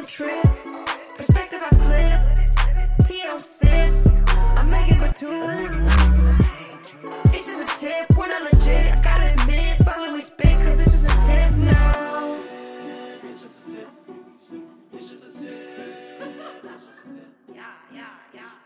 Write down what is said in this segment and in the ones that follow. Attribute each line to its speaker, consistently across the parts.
Speaker 1: Don't trip. Perspective I flip. T don't sip. Batoon. It's just a tip. We're not legit. I gotta admit. Finally we spit. Cause it's just a tip now.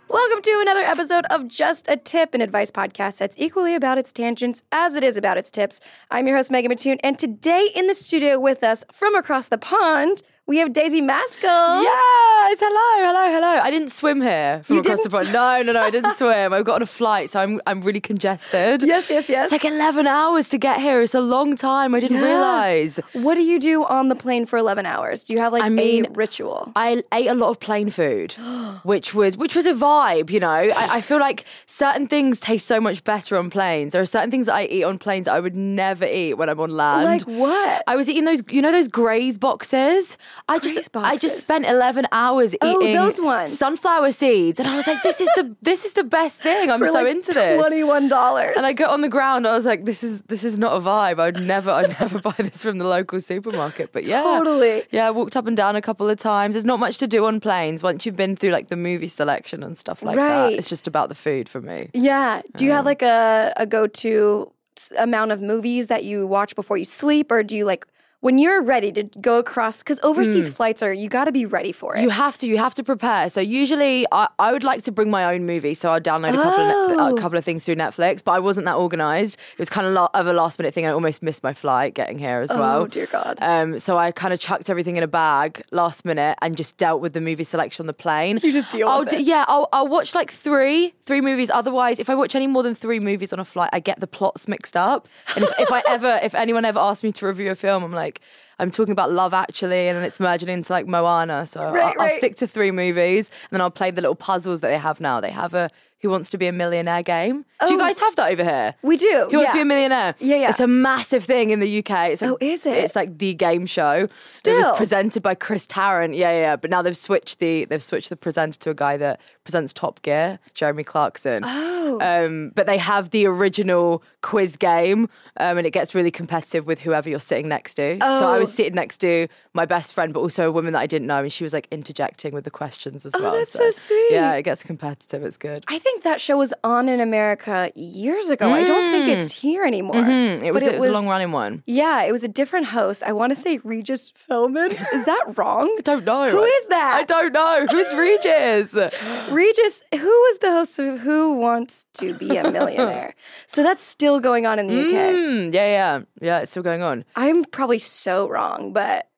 Speaker 2: Welcome to another episode of Just a Tip, an advice podcast that's equally about its tangents as it is about its tips. I'm your host, Megan Batoon, and today in the studio with us from across the pond, we have Daisy Maskell.
Speaker 3: Yes, hello, hello, hello. I didn't swim here from
Speaker 2: You
Speaker 3: across
Speaker 2: didn't?
Speaker 3: the pond. No, no, no, I didn't swim. I got on a flight, so I'm I'm really congested.
Speaker 2: Yes, yes, yes.
Speaker 3: It's like 11 hours to get here. It's a long time. I didn't
Speaker 2: Yeah.
Speaker 3: realize.
Speaker 2: What do you do on the plane for 11 hours? Do you have like
Speaker 3: I mean,
Speaker 2: a ritual?
Speaker 3: I ate a lot of plain food, which was which was a vibe. You know, I, I feel like certain things taste so much better on planes. There are certain things that I eat on planes that I would never eat when I'm on land.
Speaker 2: Like what?
Speaker 3: I was eating those, you know, those Graze boxes. I just, I just spent eleven hours
Speaker 2: Oh,
Speaker 3: eating
Speaker 2: those ones.
Speaker 3: sunflower seeds, and I was like, this is the, this is the best thing. I'm
Speaker 2: for
Speaker 3: so
Speaker 2: like
Speaker 3: into this.
Speaker 2: $21.
Speaker 3: And I got on the ground. I was like, "This is this is not a vibe. I'd never, I'd never buy this from the local supermarket." But yeah,
Speaker 2: Totally.
Speaker 3: Yeah, I walked up and down a couple of times. There's not much to do on planes once you've been through like the movie selection and stuff like
Speaker 2: Right.
Speaker 3: that. It's just about the food for me.
Speaker 2: yeah. Do you have like a, a go to amount of movies that you watch before you sleep, or do you like when you're ready to go across? Because overseas flights are, you got to be ready for it.
Speaker 3: You have to, you have to prepare. So usually, I, I would like to bring my own movie, so I'd download a couple of
Speaker 2: Oh.
Speaker 3: ne- a couple of things through Netflix. But I wasn't that organised. It was kind of of a last minute thing. I almost missed my flight getting here as well.
Speaker 2: Oh, dear God.
Speaker 3: Um, so I kind of chucked everything in a bag last minute and just dealt with the movie selection on the plane.
Speaker 2: You just deal
Speaker 3: I'll
Speaker 2: with
Speaker 3: d-
Speaker 2: it.
Speaker 3: Yeah, I'll, I'll watch like three, three movies. Otherwise, if I watch any more than three movies on a flight, I get the plots mixed up. And if, if I ever, if anyone ever asks me to review a film, I'm like, I'm talking about Love Actually, and then it's merging into like Moana. So
Speaker 2: Right,
Speaker 3: I'll, I'll stick to three movies, and then I'll play the little puzzles that they have now. They have a Who Wants to Be a Millionaire game. Oh, Do you
Speaker 2: Oh.
Speaker 3: guys have that over here?
Speaker 2: We do,
Speaker 3: Who Wants to Be a Millionaire?
Speaker 2: Yeah, yeah.
Speaker 3: It's a massive thing in the UK. It's like,
Speaker 2: Oh, is it?
Speaker 3: It's like the game show. It
Speaker 2: Still?
Speaker 3: was presented by Chris Tarrant. Yeah, yeah, yeah. But now they've switched the they've switched the presenter to a guy that presents Top Gear, Jeremy Clarkson.
Speaker 2: Oh.
Speaker 3: Um, but they have the original quiz game, um, and it gets really competitive with whoever you're sitting next to. So I
Speaker 2: Oh.
Speaker 3: was sitting next to my best friend, but also a woman that I didn't know, and she was like interjecting with the questions as well.
Speaker 2: Oh, that's so sweet.
Speaker 3: Yeah, it gets competitive. It's good.
Speaker 2: I think that show was on in America years ago. I don't think it's here anymore.
Speaker 3: Mm. It was,
Speaker 2: But
Speaker 3: it was a long running one.
Speaker 2: Yeah, it was a different host. I want to say Regis Philbin. Is that wrong?
Speaker 3: I don't know.
Speaker 2: Who is that?
Speaker 3: I don't know. Who's Regis?
Speaker 2: Regis, who was the host of Who Wants to Be a Millionaire? so that's still going on in the UK.
Speaker 3: Mm, yeah, yeah, yeah. It's still going on.
Speaker 2: I'm probably so wrong, but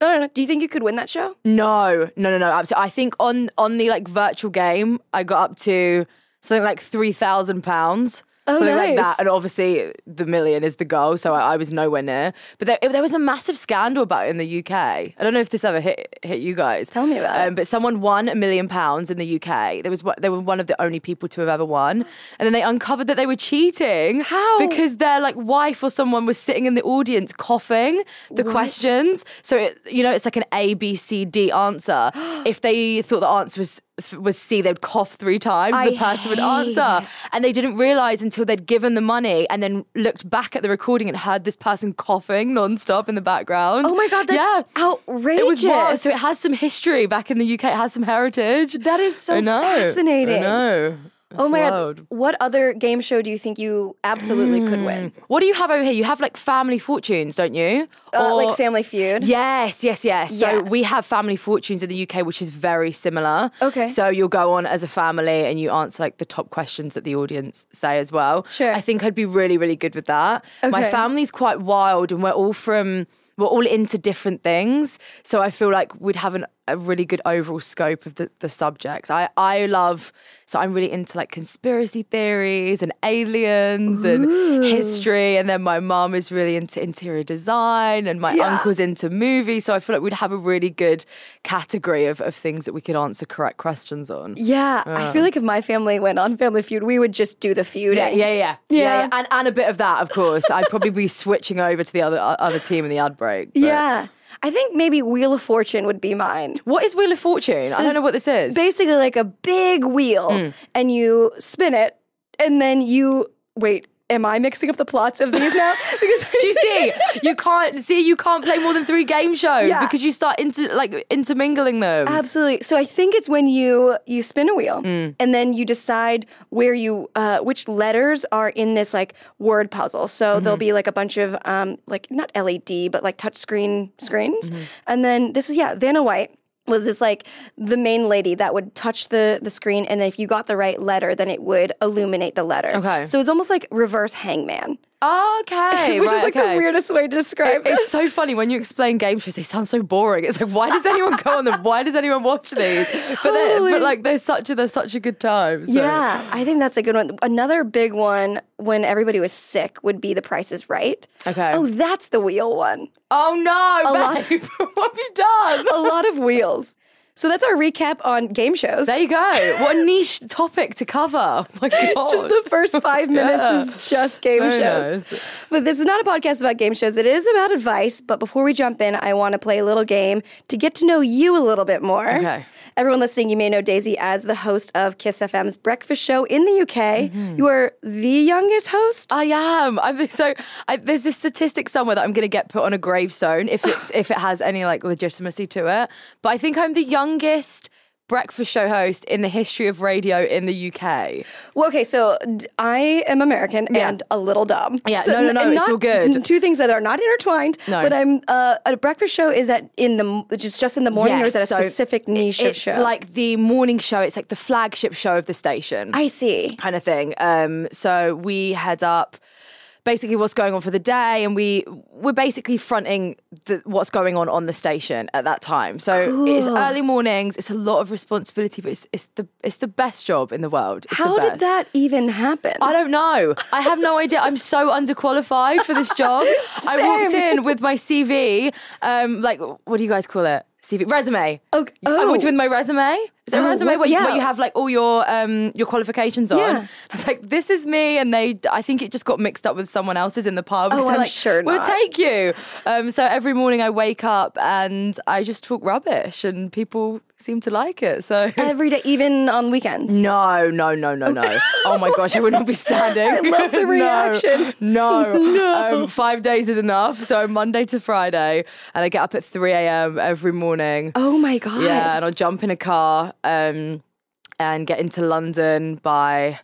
Speaker 2: I don't know. Do you think you could win that show?
Speaker 3: No, no, no, no. Absolutely. I think on on the like virtual game, I got up to something like three thousand pounds.
Speaker 2: Oh,
Speaker 3: something like that. And obviously, the million is the goal, so I, I was nowhere near. But there, there was a massive scandal about it in the UK. I don't know if this ever hit hit you guys.
Speaker 2: Tell me about it.
Speaker 3: Um, but someone won a million pounds in the UK. There was they were one of the only people to have ever won, and then they uncovered that they were cheating.
Speaker 2: How?
Speaker 3: Because their like wife or someone was sitting in the audience coughing the questions. So it, you know, it's like an A, B, C, D answer. if they thought the answer was was C, they'd cough three times.
Speaker 2: I
Speaker 3: the person would answer, and they didn't realize until they'd given the money and then looked back at the recording and heard this person coughing nonstop in the background.
Speaker 2: Oh my God, that's
Speaker 3: yeah.
Speaker 2: outrageous.
Speaker 3: It was wild. So it has some history back in the UK. It has some heritage.
Speaker 2: That is so
Speaker 3: I know.
Speaker 2: fascinating.
Speaker 3: I know.
Speaker 2: Oh my
Speaker 3: wild.
Speaker 2: god! What other game show do you think you absolutely could win?
Speaker 3: What do you have over here? You have like Family Fortunes, don't you?
Speaker 2: Uh,
Speaker 3: Or-
Speaker 2: like Family Feud.
Speaker 3: Yes, yes, yes.
Speaker 2: Yeah.
Speaker 3: So we have Family Fortunes in the UK, which is very similar.
Speaker 2: Okay.
Speaker 3: So you'll go on as a family and you answer like the top questions that the audience say as well.
Speaker 2: Sure.
Speaker 3: I think I'd be really, really good with that. My family's quite wild and we're all from we're all into different things. So I feel like we'd have an, a really good overall scope of the, the subjects. I, I love so I'm really into like conspiracy theories and aliens and history. And then my mom is really into interior design and my
Speaker 2: Yeah.
Speaker 3: uncle's into movies. So I feel like we'd have a really good category of, of things that we could answer correct questions on.
Speaker 2: Yeah, I feel like if my family went on Family Feud, we would just do the feud.
Speaker 3: Yeah, yeah, yeah, yeah,
Speaker 2: Yeah.
Speaker 3: yeah. And, and a bit of that, of course. I'd probably be switching over to the other other team in the ad break. but-
Speaker 2: Yeah. I think maybe Wheel of Fortune would be mine.
Speaker 3: What is Wheel of Fortune? I don't know what this is.
Speaker 2: Basically, like a big wheel,
Speaker 3: Hmm.
Speaker 2: and you spin it, and then you wait. Am I mixing up the plots of these now? Because
Speaker 3: Do you see? You can't see. You can't play more than three game shows
Speaker 2: Yeah.
Speaker 3: because you start into like intermingling them.
Speaker 2: Absolutely. So I think it's when you you spin a wheel
Speaker 3: Hmm.
Speaker 2: and then you decide where you uh, which letters are in this like word puzzle. So
Speaker 3: Mm-hmm.
Speaker 2: there'll be like a bunch of um, like not LED but like touch screen screens.
Speaker 3: Mm-hmm.
Speaker 2: And then this is yeah Vanna White was this like the main lady that would touch the the screen and if you got the right letter then it would illuminate the letter.
Speaker 3: Okay.
Speaker 2: So it's almost like reverse hangman.
Speaker 3: Okay,
Speaker 2: which
Speaker 3: right,
Speaker 2: is like
Speaker 3: okay.
Speaker 2: the weirdest way to describe it.
Speaker 3: It's so funny when you explain game shows. They sound so boring. It's like, why does anyone go on them? Why does anyone watch these? But they're, but like, they're such a they're such a good time. so-
Speaker 2: Yeah, I think that's a good one. Another big one when everybody was sick would be The Price is Right.
Speaker 3: Okay.
Speaker 2: Oh, that's the wheel one.
Speaker 3: Oh no,
Speaker 2: lot-
Speaker 3: babe! what have you done?
Speaker 2: A lot of wheels. So that's our recap on game shows.
Speaker 3: There you go. What a niche topic to cover. Oh my god.
Speaker 2: just the first five minutes
Speaker 3: Yeah.
Speaker 2: is just game
Speaker 3: Very
Speaker 2: shows.
Speaker 3: nice.
Speaker 2: But this is not a podcast about game shows. It is about advice. But before we jump in, I want to play a little game to get to know you a little bit more.
Speaker 3: Okay.
Speaker 2: Everyone listening, you may know Daisy as the host of Kiss FM's breakfast show in the UK.
Speaker 3: Mm-hmm.
Speaker 2: You are the youngest host.
Speaker 3: I am. I'm so. I, there's this statistic somewhere that I'm going to get put on a gravestone if it's if it has any like legitimacy to it. But I think I'm the youngest breakfast show host in the history of radio in the UK.
Speaker 2: Well, okay, so I am American
Speaker 3: Yeah.
Speaker 2: and a little dumb.
Speaker 3: Yeah,
Speaker 2: So
Speaker 3: no, no, no, it's all good.
Speaker 2: Two things that are not intertwined.
Speaker 3: No.
Speaker 2: But I'm uh, a breakfast show. Is that in the just just in the morning, or is that a
Speaker 3: so
Speaker 2: specific niche
Speaker 3: It's
Speaker 2: show?
Speaker 3: like the morning show. It's like the flagship show of the station.
Speaker 2: I see.
Speaker 3: kind of thing. Um, so we head up basically what's going on for the day, and we we're basically fronting the, what's going on on the station at that time. So it's early mornings. It's a lot of responsibility, but it's it's the it's the best job in the world. It's the
Speaker 2: How did that even happen?
Speaker 3: I don't know. I have no idea. I'm so underqualified for this job. I walked in with my CV, um, like what do you guys call it? CV resume.
Speaker 2: Okay.
Speaker 3: I walked
Speaker 2: Oh.
Speaker 3: with my resume. Is it a
Speaker 2: Oh,
Speaker 3: resume
Speaker 2: what's-
Speaker 3: where you,
Speaker 2: yeah.
Speaker 3: where you have like all your um your qualifications on?
Speaker 2: Yeah.
Speaker 3: I was like, this is me, and they. I think it just got mixed up with someone else's in the pub.
Speaker 2: Oh, I'm
Speaker 3: like,
Speaker 2: sure
Speaker 3: We'll
Speaker 2: not.
Speaker 3: take you. Um, so every morning I wake up and I just talk rubbish, and people seem to like it. So.
Speaker 2: Every day, even on weekends.
Speaker 3: No, no, no, no, no. Oh my gosh, I would not be standing.
Speaker 2: I love the
Speaker 3: No,
Speaker 2: reaction.
Speaker 3: No, no. Um, five days is enough. So Monday to Friday, and I get up at 3 a.m. every morning.
Speaker 2: Oh my god.
Speaker 3: Yeah, and I'll jump in a car um, and get into London by,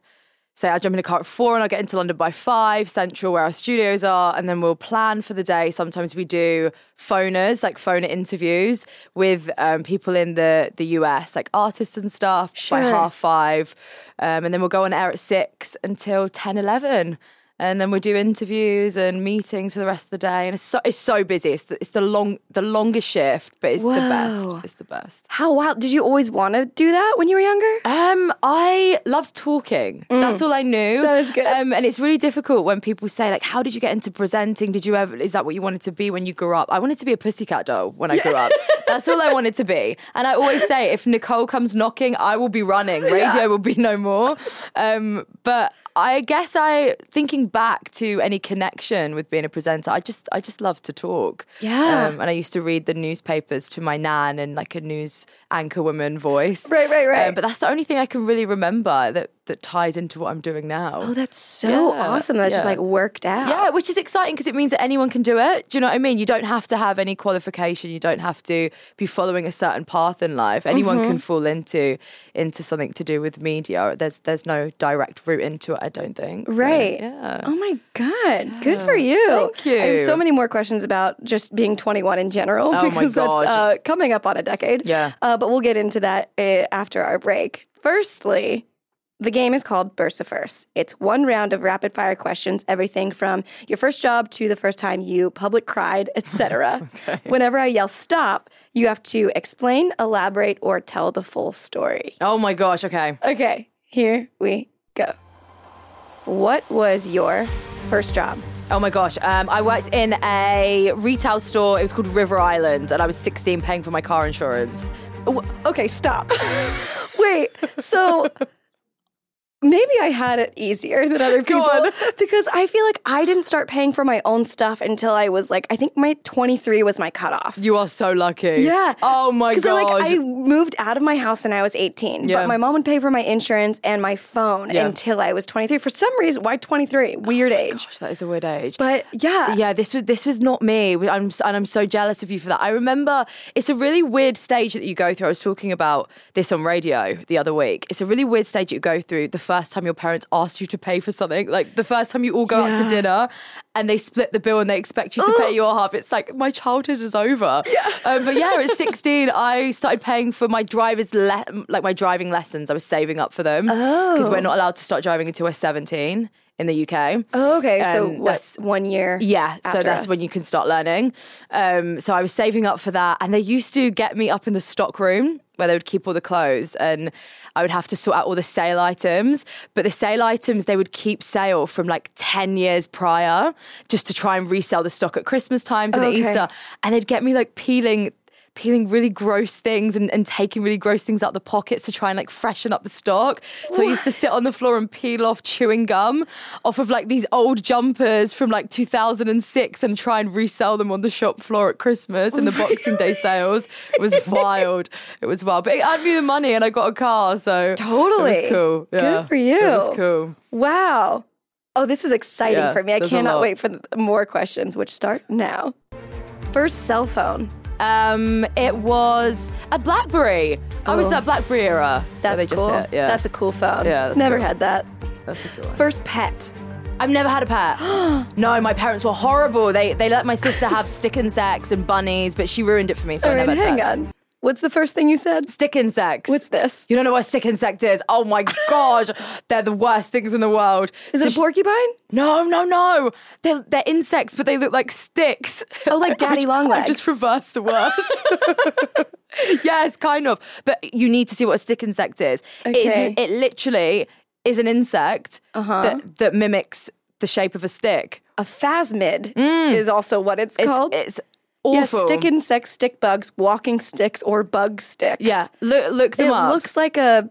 Speaker 3: say, I jump in a car at four and I'll get into London by five, central where our studios are, and then we'll plan for the day. Sometimes we do phoners, like phoner interviews with um, people in the, the US, like artists and stuff, by half five. Um, and then we'll go on air at six until 10, 11. And then we do interviews and meetings for the rest of the day, and it's so it's so busy. It's the, it's the long the longest shift, but it's the best. It's the best.
Speaker 2: How wild. Did you always want to do that when you were younger?
Speaker 3: Um, I loved talking. That's all I knew.
Speaker 2: Mm. That is good.
Speaker 3: Um, and it's really difficult when people say like, "How did you get into presenting? Did you ever? Is that what you wanted to be when you grew up?" I wanted to be a pussycat doll when I grew up. That's all I wanted to be. And I always say, if Nicole comes knocking, I will be running. Radio will be no more. Um, but I guess I, thinking back to any connection with being a presenter. I just I just love to talk.
Speaker 2: Yeah.
Speaker 3: Um, and I used to read the newspapers to my nan in like a news anchor woman voice.
Speaker 2: Right, right, right.
Speaker 3: Um, but that's the only thing I can really remember that that ties into what I'm doing now.
Speaker 2: Oh, that's so
Speaker 3: Yeah,
Speaker 2: awesome. That's just like worked out.
Speaker 3: Yeah, which is exciting because it means that anyone can do it. Do you know what I mean? You don't have to have any qualification. You don't have to be following a certain path in life. Anyone
Speaker 2: Mm-hmm.
Speaker 3: can fall into into something to do with media. There's there's no direct route into it. I don't think. So,
Speaker 2: Right.
Speaker 3: yeah.
Speaker 2: Oh my God. Good for you.
Speaker 3: Thank you.
Speaker 2: I have so many more questions about just being 21 in general
Speaker 3: Oh
Speaker 2: because that's uh, coming up on a decade.
Speaker 3: Yeah.
Speaker 2: Uh, but we'll get into that uh, after our break. Firstly, the game is called Bursiverse. It's one round of rapid fire questions, everything from your first job to the first time you public cried, etc. Whenever I yell stop, you have to explain, elaborate, or tell the full story.
Speaker 3: Oh my gosh. Okay.
Speaker 2: Okay, here we go. What was your first job?
Speaker 3: Oh my gosh. Um, I worked in a retail store. It was called River Island, and I was 16, paying for my car insurance.
Speaker 2: Okay, stop. Wait, so maybe I had it easier than other people because I feel like I didn't start paying for my own stuff until I was like, I think my 23 was my cutoff.
Speaker 3: You are so lucky.
Speaker 2: Yeah.
Speaker 3: Oh my
Speaker 2: god.
Speaker 3: Because
Speaker 2: like I moved out of my house when I was 18,
Speaker 3: Yeah.
Speaker 2: but my mom would pay for my insurance and my phone
Speaker 3: Yeah.
Speaker 2: until I was 23. For some reason, why 23? Weird age.
Speaker 3: Gosh, that is a weird age.
Speaker 2: But yeah,
Speaker 3: yeah, this was this was not me. I'm and I'm so jealous of you for that. I remember it's a really weird stage that you go through. I was talking about this on radio the other week. It's a really weird stage you go through the first time your parents ask you to pay for something. Like the first time you all go out to dinner and they split the bill and they expect you to pay your half. It's like my childhood is over. Yeah. Um, but yeah, at 16, I started paying for my driver's le- like my driving lessons. I was saving up for them because we're not allowed to start driving until we're 17 in the UK.
Speaker 2: Oh, okay. So
Speaker 3: Um,
Speaker 2: what?
Speaker 3: that's-
Speaker 2: One year.
Speaker 3: Yeah, so that's
Speaker 2: us.
Speaker 3: when you can start learning. Um, so I was saving up for that, and they used to get me up in the stock room where they would keep all the clothes, and I would have to sort out all the sale items. But the sale items they would keep sale from like ten years prior, just to try and resell the stock at Christmas times and
Speaker 2: Okay.
Speaker 3: at Easter, and they'd get me like peeling. Peeling really gross things and, and taking really gross things out of the pockets to try and like freshen up the stock. So I used to sit on the floor and peel off chewing gum off of like these old jumpers from like 2006 and try and resell them on the shop floor at Christmas in the Boxing Day sales. It was wild. It was wild. But it earned me the money and I got a car. So
Speaker 2: Totally.
Speaker 3: It was cool.
Speaker 2: Good for you.
Speaker 3: It was cool.
Speaker 2: Wow. Oh, this is exciting
Speaker 3: Yeah,
Speaker 2: for me. I cannot wait for more questions, which start now. First cell phone.
Speaker 3: Um, it was a BlackBerry. I was
Speaker 2: Oh.
Speaker 3: that BlackBerry era.
Speaker 2: That's
Speaker 3: just
Speaker 2: cool.
Speaker 3: hit. Yeah,
Speaker 2: That's a cool phone.
Speaker 3: Yeah,
Speaker 2: Never
Speaker 3: cool.
Speaker 2: had that.
Speaker 3: that's a cool one.
Speaker 2: First pet.
Speaker 3: I've never had a pet. no, my parents were horrible. They they let my sister have stick insects and bunnies, but she ruined it for me. So I
Speaker 2: All right,
Speaker 3: never had
Speaker 2: hang
Speaker 3: pets.
Speaker 2: on. What's the first thing you said?
Speaker 3: Stick insects.
Speaker 2: What's this?
Speaker 3: You don't know what a stick insect is? Oh my god, they're the worst things in the world.
Speaker 2: Is
Speaker 3: So
Speaker 2: it a porcupine?
Speaker 3: No, no, no. They're, they're insects, but they look like sticks.
Speaker 2: Oh, like daddy long
Speaker 3: I just
Speaker 2: legs.
Speaker 3: reversed the words. yes, kind of. But you need to see what a stick insect is.
Speaker 2: Okay. Uh-huh.
Speaker 3: It, is, it literally is an insect that, that mimics the shape of a stick.
Speaker 2: A phasmid is also what it's,
Speaker 3: Mm. It's,
Speaker 2: called.
Speaker 3: it's
Speaker 2: yeah,
Speaker 3: awful.
Speaker 2: stick insects, stick bugs, walking sticks, or bug sticks.
Speaker 3: yeah, look, look them
Speaker 2: It
Speaker 3: up.
Speaker 2: looks like a.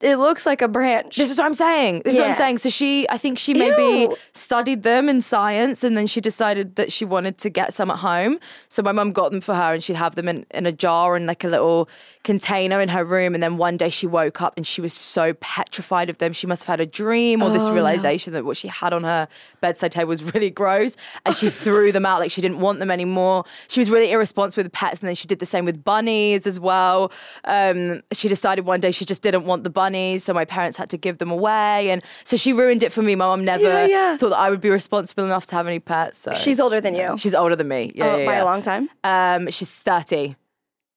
Speaker 2: It looks like a branch.
Speaker 3: This is what I'm saying. This is what I'm saying. So she, I think she maybe
Speaker 2: Ew.
Speaker 3: studied them in science, and then she decided that she wanted to get some at home. So my mum got them for her, and she'd have them in, in a jar and like a little container in her room. And then one day she woke up and she was so petrified of them. She must have had a dream or this realization that what she had on her bedside table was really gross, and she threw them out like she didn't want them anymore. She was really irresponsible with pets, and then she did the same with bunnies as well. Um, she decided one day she just didn't want the bunnies, so my parents had to give them away, and so she ruined it for me. My mom never
Speaker 2: Yeah, yeah.
Speaker 3: thought that I would be responsible enough to have any pets. So.
Speaker 2: She's older than you.
Speaker 3: she's older than me. Yeah,
Speaker 2: Oh,
Speaker 3: yeah,
Speaker 2: by a long time.
Speaker 3: Um, she's thirty.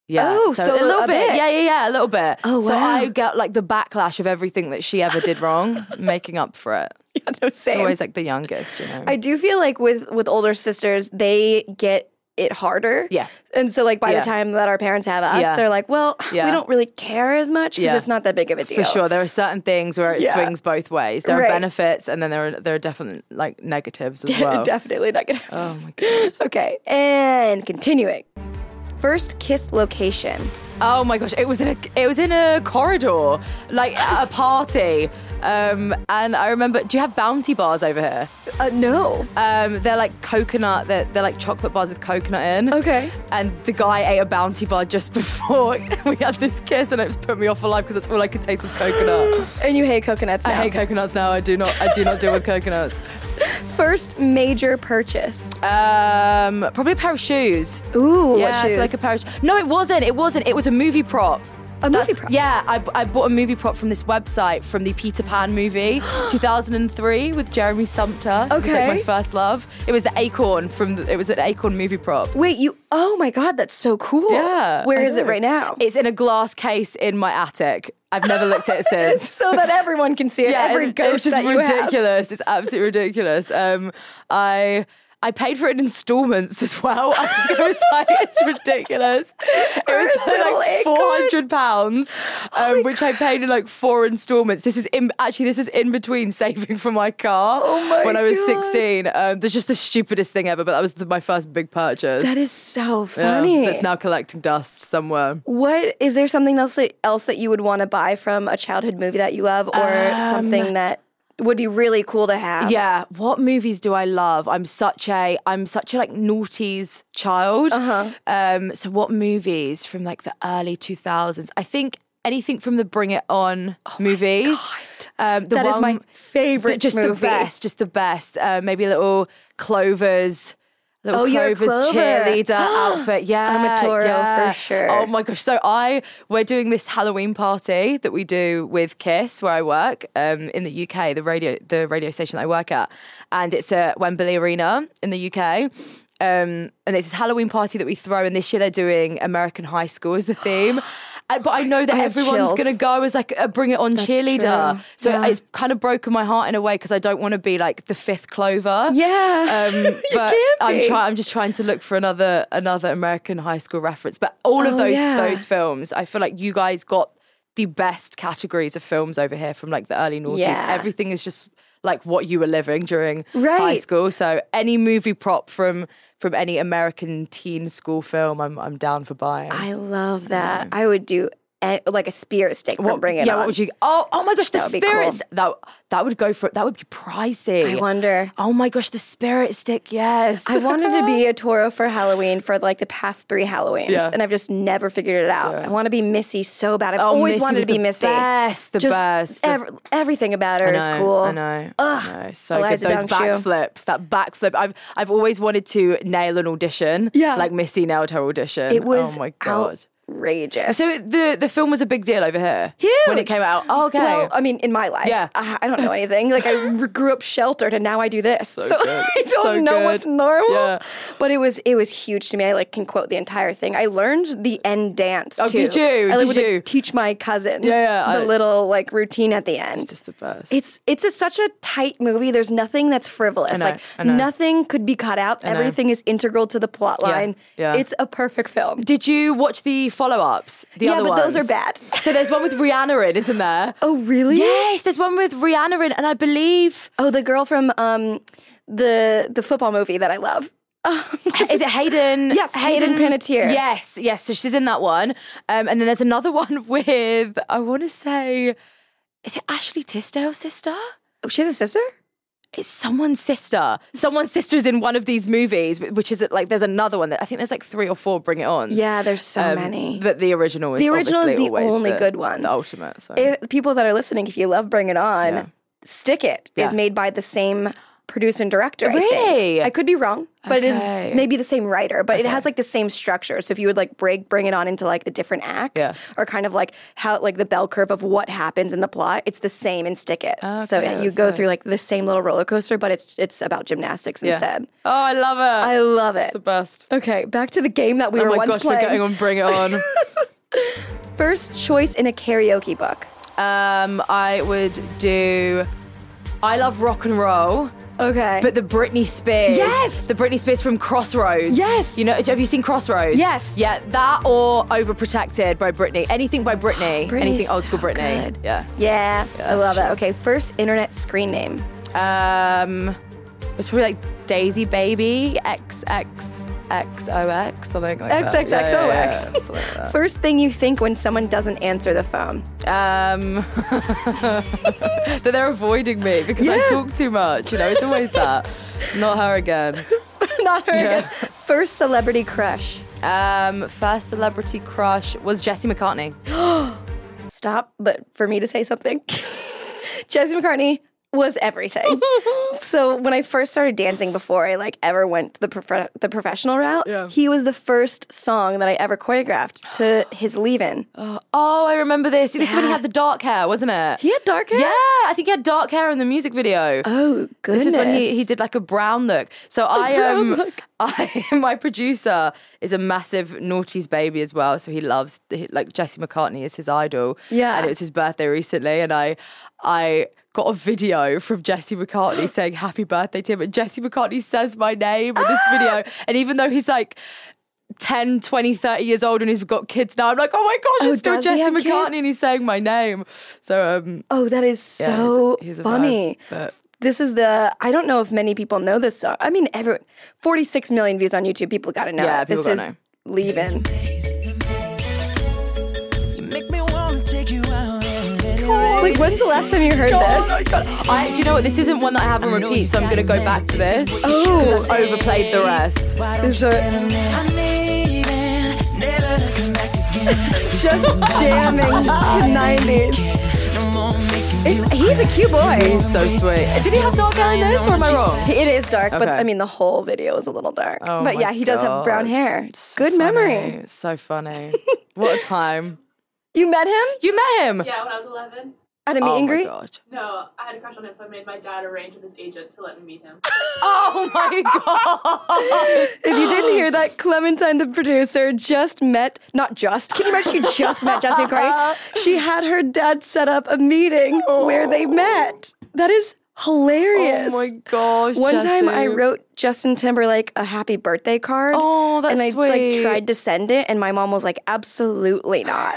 Speaker 3: Yeah.
Speaker 2: Oh, so
Speaker 3: a little
Speaker 2: a
Speaker 3: bit.
Speaker 2: bit.
Speaker 3: Yeah, yeah, yeah, a little bit.
Speaker 2: Oh, wow. So.
Speaker 3: I get like the backlash of everything that she ever did wrong, making up for it.
Speaker 2: Yeah, no,
Speaker 3: It's
Speaker 2: same.
Speaker 3: always like the youngest, you know.
Speaker 2: I do feel like with with older sisters, they get it harder.
Speaker 3: Yeah.
Speaker 2: And so like by
Speaker 3: Yeah.
Speaker 2: the time that our parents have us,
Speaker 3: Yeah.
Speaker 2: they're like, well,
Speaker 3: Yeah.
Speaker 2: we don't really care as much because it's not that big of a deal.
Speaker 3: For sure, there are certain things where it swings both ways. There
Speaker 2: Right.
Speaker 3: are benefits, and then there are there are definitely like negatives as well.
Speaker 2: Definitely negatives.
Speaker 3: Oh my god!
Speaker 2: Okay. And continuing. First kiss location.
Speaker 3: Oh my gosh, it was in a it was in a corridor, like at a party. Um, and I remember, do you have bounty bars over here?
Speaker 2: Uh, no.
Speaker 3: Um, they're like coconut, they're, they're like chocolate bars with coconut in.
Speaker 2: Okay.
Speaker 3: And the guy ate a bounty bar just before we had this kiss, and it put me off for life because that's all I could taste was coconut.
Speaker 2: And you hate coconuts now.
Speaker 3: I hate coconuts now. I do not. I do not deal with coconuts.
Speaker 2: First major purchase.
Speaker 3: Um, probably a pair of shoes.
Speaker 2: Ooh,
Speaker 3: yeah,
Speaker 2: what shoes?
Speaker 3: like a pair of. No, it wasn't. It wasn't. It was a movie prop.
Speaker 2: A movie prop?
Speaker 3: Yeah, I, I bought a movie prop from this website from the Peter Pan movie, 2003 with Jeremy Sumpter. It was like
Speaker 2: Okay.
Speaker 3: my first love. It was the Acorn from. The, it was an Acorn movie prop.
Speaker 2: Wait, you. Oh my God, that's so cool.
Speaker 3: Yeah,
Speaker 2: Where
Speaker 3: I
Speaker 2: is it right now?
Speaker 3: It's in a glass case in my attic. I've never looked at it since.
Speaker 2: so that everyone can see it. Every
Speaker 3: it-
Speaker 2: ghost
Speaker 3: it's just
Speaker 2: you have.
Speaker 3: ridiculous. It's absolutely ridiculous. Um, I I paid for it in installments as well. I think it was like it's ridiculous. It was like four hundred pounds, um, which I paid in like four installments. This was in actually this was in between saving for my car
Speaker 2: Oh my
Speaker 3: when I was
Speaker 2: God.
Speaker 3: sixteen. Um, that's just the stupidest thing ever, but that was the, my first big purchase.
Speaker 2: That is so
Speaker 3: Yeah,
Speaker 2: funny.
Speaker 3: that's now collecting dust somewhere.
Speaker 2: What is there something else that, else that you would want to buy from a childhood movie that you love, or something that would be really cool to have?
Speaker 3: Yeah, what movies do I love? I'm such a I'm such a like naughties child.
Speaker 2: Uh-huh.
Speaker 3: Um, so what movies from like the early 2000s? I think anything from the Bring It On movies. Um, the
Speaker 2: Oh That is my
Speaker 3: one-
Speaker 2: favorite
Speaker 3: Just the best, just the best. Uh, maybe a little Clover's. Little
Speaker 2: Oh, you're a Clover.
Speaker 3: cheerleader outfit. Yeah.
Speaker 2: I'm a Toro for sure.
Speaker 3: Oh my gosh. So I we're doing this Halloween party that we do with Kiss where I work um, in the UK, the radio the radio station I work at, and it's at Wembley Arena in the UK. Um, and it's this Halloween party that we throw, and this year they're doing American High School as the theme. And- but I know that
Speaker 2: I
Speaker 3: everyone's going to go as like a bring it on cheerleader.
Speaker 2: true.
Speaker 3: So
Speaker 2: Yeah.
Speaker 3: it's kind of broken my heart in a way because I don't want to be like the fifth Clover.
Speaker 2: Yeah.
Speaker 3: Um, but I'm trying. I'm just trying to look for another another American high school reference. But all of
Speaker 2: Oh,
Speaker 3: those
Speaker 2: yeah.
Speaker 3: those films, I feel like you guys got the best categories of films over here from like the early noughties.
Speaker 2: Yeah.
Speaker 3: Everything is just like what you were living during high school. So any movie prop from from any American teen school film, I'm I'm down for buying.
Speaker 2: I love that. I would do like a spirit stick from Bring It
Speaker 3: yeah,
Speaker 2: On.
Speaker 3: what would you? Oh, oh my gosh, the
Speaker 2: That
Speaker 3: spirit
Speaker 2: cool.
Speaker 3: that that would go for that would be pricey.
Speaker 2: I wonder.
Speaker 3: Oh my gosh, the spirit stick, yes.
Speaker 2: I wanted to be a Toro for Halloween for like the past three Halloweens,
Speaker 3: Yeah.
Speaker 2: and I've just never figured it out. I want to be Missy so bad. I've
Speaker 3: Oh,
Speaker 2: always
Speaker 3: Missy
Speaker 2: wanted to be
Speaker 3: the
Speaker 2: Missy.
Speaker 3: best, the
Speaker 2: just
Speaker 3: best.
Speaker 2: ev- everything about her
Speaker 3: I
Speaker 2: is cool.
Speaker 3: I know.
Speaker 2: Ugh,
Speaker 3: I know. So
Speaker 2: Eliza
Speaker 3: good. Those backflips, that backflip. I've I've always wanted to nail an audition.
Speaker 2: Yeah.
Speaker 3: Like Missy nailed her audition.
Speaker 2: It was
Speaker 3: oh my god.
Speaker 2: Outrageous.
Speaker 3: So the the film was a big deal over here. When it came out. Oh, okay.
Speaker 2: Well, I mean, in my life,
Speaker 3: Yeah.
Speaker 2: I, I don't know anything. Like I grew up sheltered, and now I do this, so,
Speaker 3: good.
Speaker 2: I don't
Speaker 3: So
Speaker 2: know
Speaker 3: good.
Speaker 2: what's normal.
Speaker 3: Yeah.
Speaker 2: But it was it was huge to me. I like can quote the entire thing. I learned the end dance.
Speaker 3: Oh,
Speaker 2: too.
Speaker 3: did you?
Speaker 2: I like,
Speaker 3: Did
Speaker 2: would, like,
Speaker 3: you?
Speaker 2: teach my cousins.
Speaker 3: Yeah, yeah,
Speaker 2: the
Speaker 3: I-
Speaker 2: little like routine at the end.
Speaker 3: just the best.
Speaker 2: It's it's a, such a tight movie. There's nothing that's frivolous.
Speaker 3: know,
Speaker 2: like nothing could be cut out. Everything is integral to the plot
Speaker 3: Yeah,
Speaker 2: line.
Speaker 3: yeah.
Speaker 2: It's a perfect film.
Speaker 3: Did you watch the follow ups? The
Speaker 2: yeah,
Speaker 3: other
Speaker 2: but those are bad.
Speaker 3: So there's one with Rihanna in, isn't there?
Speaker 2: Oh really?
Speaker 3: Yes, there's one with Rihanna in, and I believe
Speaker 2: Oh, the girl from um the the football movie that I love.
Speaker 3: is it Hayden?
Speaker 2: Yes, Hayden Panettiere.
Speaker 3: Yes, yes. So she's in that one, um, and then there's another one with I want to say, is it Ashley Tisdale's sister?
Speaker 2: Oh, she has a sister.
Speaker 3: It's someone's sister. Someone's sister is in one of these movies, which is like there's another one that I think there's like three or four Bring It On.
Speaker 2: Yeah, there's so um, many.
Speaker 3: But the original is
Speaker 2: The original is the only
Speaker 3: the-
Speaker 2: good one.
Speaker 3: the ultimate. So.
Speaker 2: If, people that are listening, if you love Bring It On,
Speaker 3: Yeah.
Speaker 2: Stick It is
Speaker 3: Yeah.
Speaker 2: made by the same producer and director. I.
Speaker 3: Really?
Speaker 2: I could be wrong, but it
Speaker 3: Okay.
Speaker 2: is maybe the same writer. But it has like the same structure. So if you would like break Bring It On into like the different acts,
Speaker 3: Yeah.
Speaker 2: or kind of like how like the bell curve of what happens in the plot, it's the same in Stick It. so
Speaker 3: Okay,
Speaker 2: yeah, you go
Speaker 3: nice.
Speaker 2: through like the same little roller coaster, but it's it's about gymnastics
Speaker 3: Yeah.
Speaker 2: instead.
Speaker 3: Oh, I love it.
Speaker 2: I love it.
Speaker 3: the best.
Speaker 2: Okay, back to the game that we
Speaker 3: oh
Speaker 2: were
Speaker 3: my
Speaker 2: once
Speaker 3: gosh,
Speaker 2: playing.
Speaker 3: we're getting on Bring It On.
Speaker 2: First choice in a karaoke book.
Speaker 3: um, I would do. I love rock and roll.
Speaker 2: Okay.
Speaker 3: But the Britney Spears.
Speaker 2: Yes!
Speaker 3: The Britney Spears from Crossroads.
Speaker 2: Yes!
Speaker 3: You know, have you seen Crossroads?
Speaker 2: Yes.
Speaker 3: Yeah, that or Overprotected by Britney. Anything by Britney.
Speaker 2: Britney's
Speaker 3: Anything old school
Speaker 2: so
Speaker 3: Britney.
Speaker 2: good.
Speaker 3: Yeah.
Speaker 2: yeah, I love it. Okay, first internet screen name.
Speaker 3: Um, it's probably like Daisy Baby, XX, XOX, something like that.
Speaker 2: XXXOX.
Speaker 3: yeah, yeah, something like that.
Speaker 2: First thing you think when someone doesn't answer the phone.
Speaker 3: Um, that they're avoiding me because I talk too much. You know, it's always that. Not her again.
Speaker 2: Not her
Speaker 3: Yeah.
Speaker 2: again. First celebrity crush.
Speaker 3: Um, first celebrity crush was Jesse McCartney.
Speaker 2: Stop, but for me to say something. Jesse McCartney was everything. so when I first started dancing before I like ever went the prof- the professional route,
Speaker 3: Yeah.
Speaker 2: he was the first song that I ever choreographed to his Leavin'.
Speaker 3: Oh, I remember this. This is when he had the dark hair, wasn't it?
Speaker 2: He had dark hair?
Speaker 3: Yeah, I think he had dark hair in the music video.
Speaker 2: Oh goodness.
Speaker 3: This is when he, he did like a brown look. So I um
Speaker 2: look.
Speaker 3: I my producer is a massive naughty's baby as well. So he loves like Jesse McCartney is his idol.
Speaker 2: Yeah.
Speaker 3: and it was his birthday recently, and I I got a video from Jesse McCartney saying happy birthday to him, and Jesse McCartney says my name in this video, and even though he's like. 10, 20, 30 years old and he's got kids now. I'm like, oh my gosh,
Speaker 2: Oh,
Speaker 3: it's still Jesse McCartney
Speaker 2: kids?
Speaker 3: and he's saying my name. So um
Speaker 2: Oh, that is
Speaker 3: Yeah, he's a-
Speaker 2: so
Speaker 3: he's a vibe,
Speaker 2: funny.
Speaker 3: but-
Speaker 2: This is the I don't know if many people know this song. I mean, every 46 million views on YouTube. People got to know.
Speaker 3: Yeah,
Speaker 2: it. This
Speaker 3: people
Speaker 2: is
Speaker 3: gotta know.
Speaker 2: Leavin'.
Speaker 1: You
Speaker 2: Like, when's the last time you heard this?
Speaker 3: I, do you know what? This isn't one that I have on repeat, so I'm going to go back to this.
Speaker 2: Oh.
Speaker 3: I've overplayed the rest.
Speaker 1: Why
Speaker 2: Is there-
Speaker 1: tell me I'm leaving, never to come back again.
Speaker 2: Just jamming to 90s.
Speaker 1: No more making
Speaker 2: It's he's a cute boy.
Speaker 3: He's So sweet. Did he have dark hair in this, or am I wrong?
Speaker 2: It is dark, but
Speaker 3: Okay.
Speaker 2: I mean the whole video is a little dark.
Speaker 3: Oh
Speaker 2: but
Speaker 3: my
Speaker 2: yeah, he does have brown
Speaker 3: God.
Speaker 2: hair.
Speaker 3: So
Speaker 2: Good
Speaker 3: funny.
Speaker 2: memory.
Speaker 3: So funny. what a time.
Speaker 2: You met him
Speaker 3: You met him?
Speaker 4: Yeah, when I was 11.
Speaker 2: At a meet
Speaker 3: Oh
Speaker 2: and
Speaker 3: my
Speaker 2: greet?
Speaker 3: god.
Speaker 4: No, I had a crush on him, so I made my dad arrange with his agent to let me meet him.
Speaker 3: Oh my god.
Speaker 2: If you didn't hear that, Clementine, the producer, just met, not just, can you imagine she just met Jesse McCartney? She had her dad set up a meeting where they oh. met. That is hilarious.
Speaker 3: Oh my gosh.
Speaker 2: One time I wrote Justin Timberlake a happy birthday card.
Speaker 3: Oh, that's
Speaker 2: And I
Speaker 3: sweet.
Speaker 2: like tried to send it, and my mom was like, absolutely not.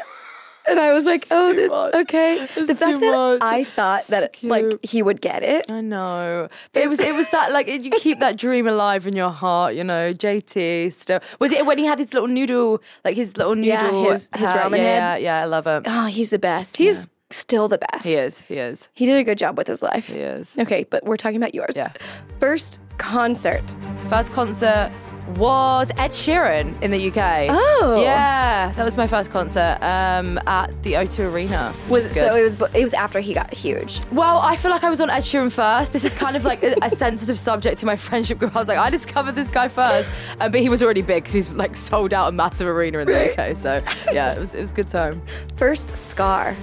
Speaker 2: And I was like, oh, this
Speaker 3: much.
Speaker 2: okay.
Speaker 3: It's
Speaker 2: the fact
Speaker 3: too
Speaker 2: that
Speaker 3: much.
Speaker 2: I thought
Speaker 3: So
Speaker 2: that like he would get it.
Speaker 3: I know, but it was it was that like you keep that dream alive in your heart, you know. JT still was it when he had his little noodle, like his little noodle,
Speaker 2: Yeah, his- his
Speaker 3: uh,
Speaker 2: ramen
Speaker 3: yeah,
Speaker 2: head.
Speaker 3: Yeah, yeah, I love him.
Speaker 2: Oh, he's the best. He's still the best.
Speaker 3: He is, he is,
Speaker 2: He did a good job with his life.
Speaker 3: he is.
Speaker 2: Okay, but we're talking about yours.
Speaker 3: Yeah.
Speaker 2: First concert.
Speaker 3: First concert was Ed Sheeran in the UK.
Speaker 2: Oh.
Speaker 3: yeah, that was my first concert um, at the O2 Arena.
Speaker 2: Was so it was it was after he got huge.
Speaker 3: Well, I feel like I was on Ed Sheeran first. This is kind of like a, a sensitive subject to my friendship group. I was like, I discovered this guy first, um, but he was already big because he's like sold out a massive arena in the UK. So yeah, it was it was a good time.
Speaker 2: First scar.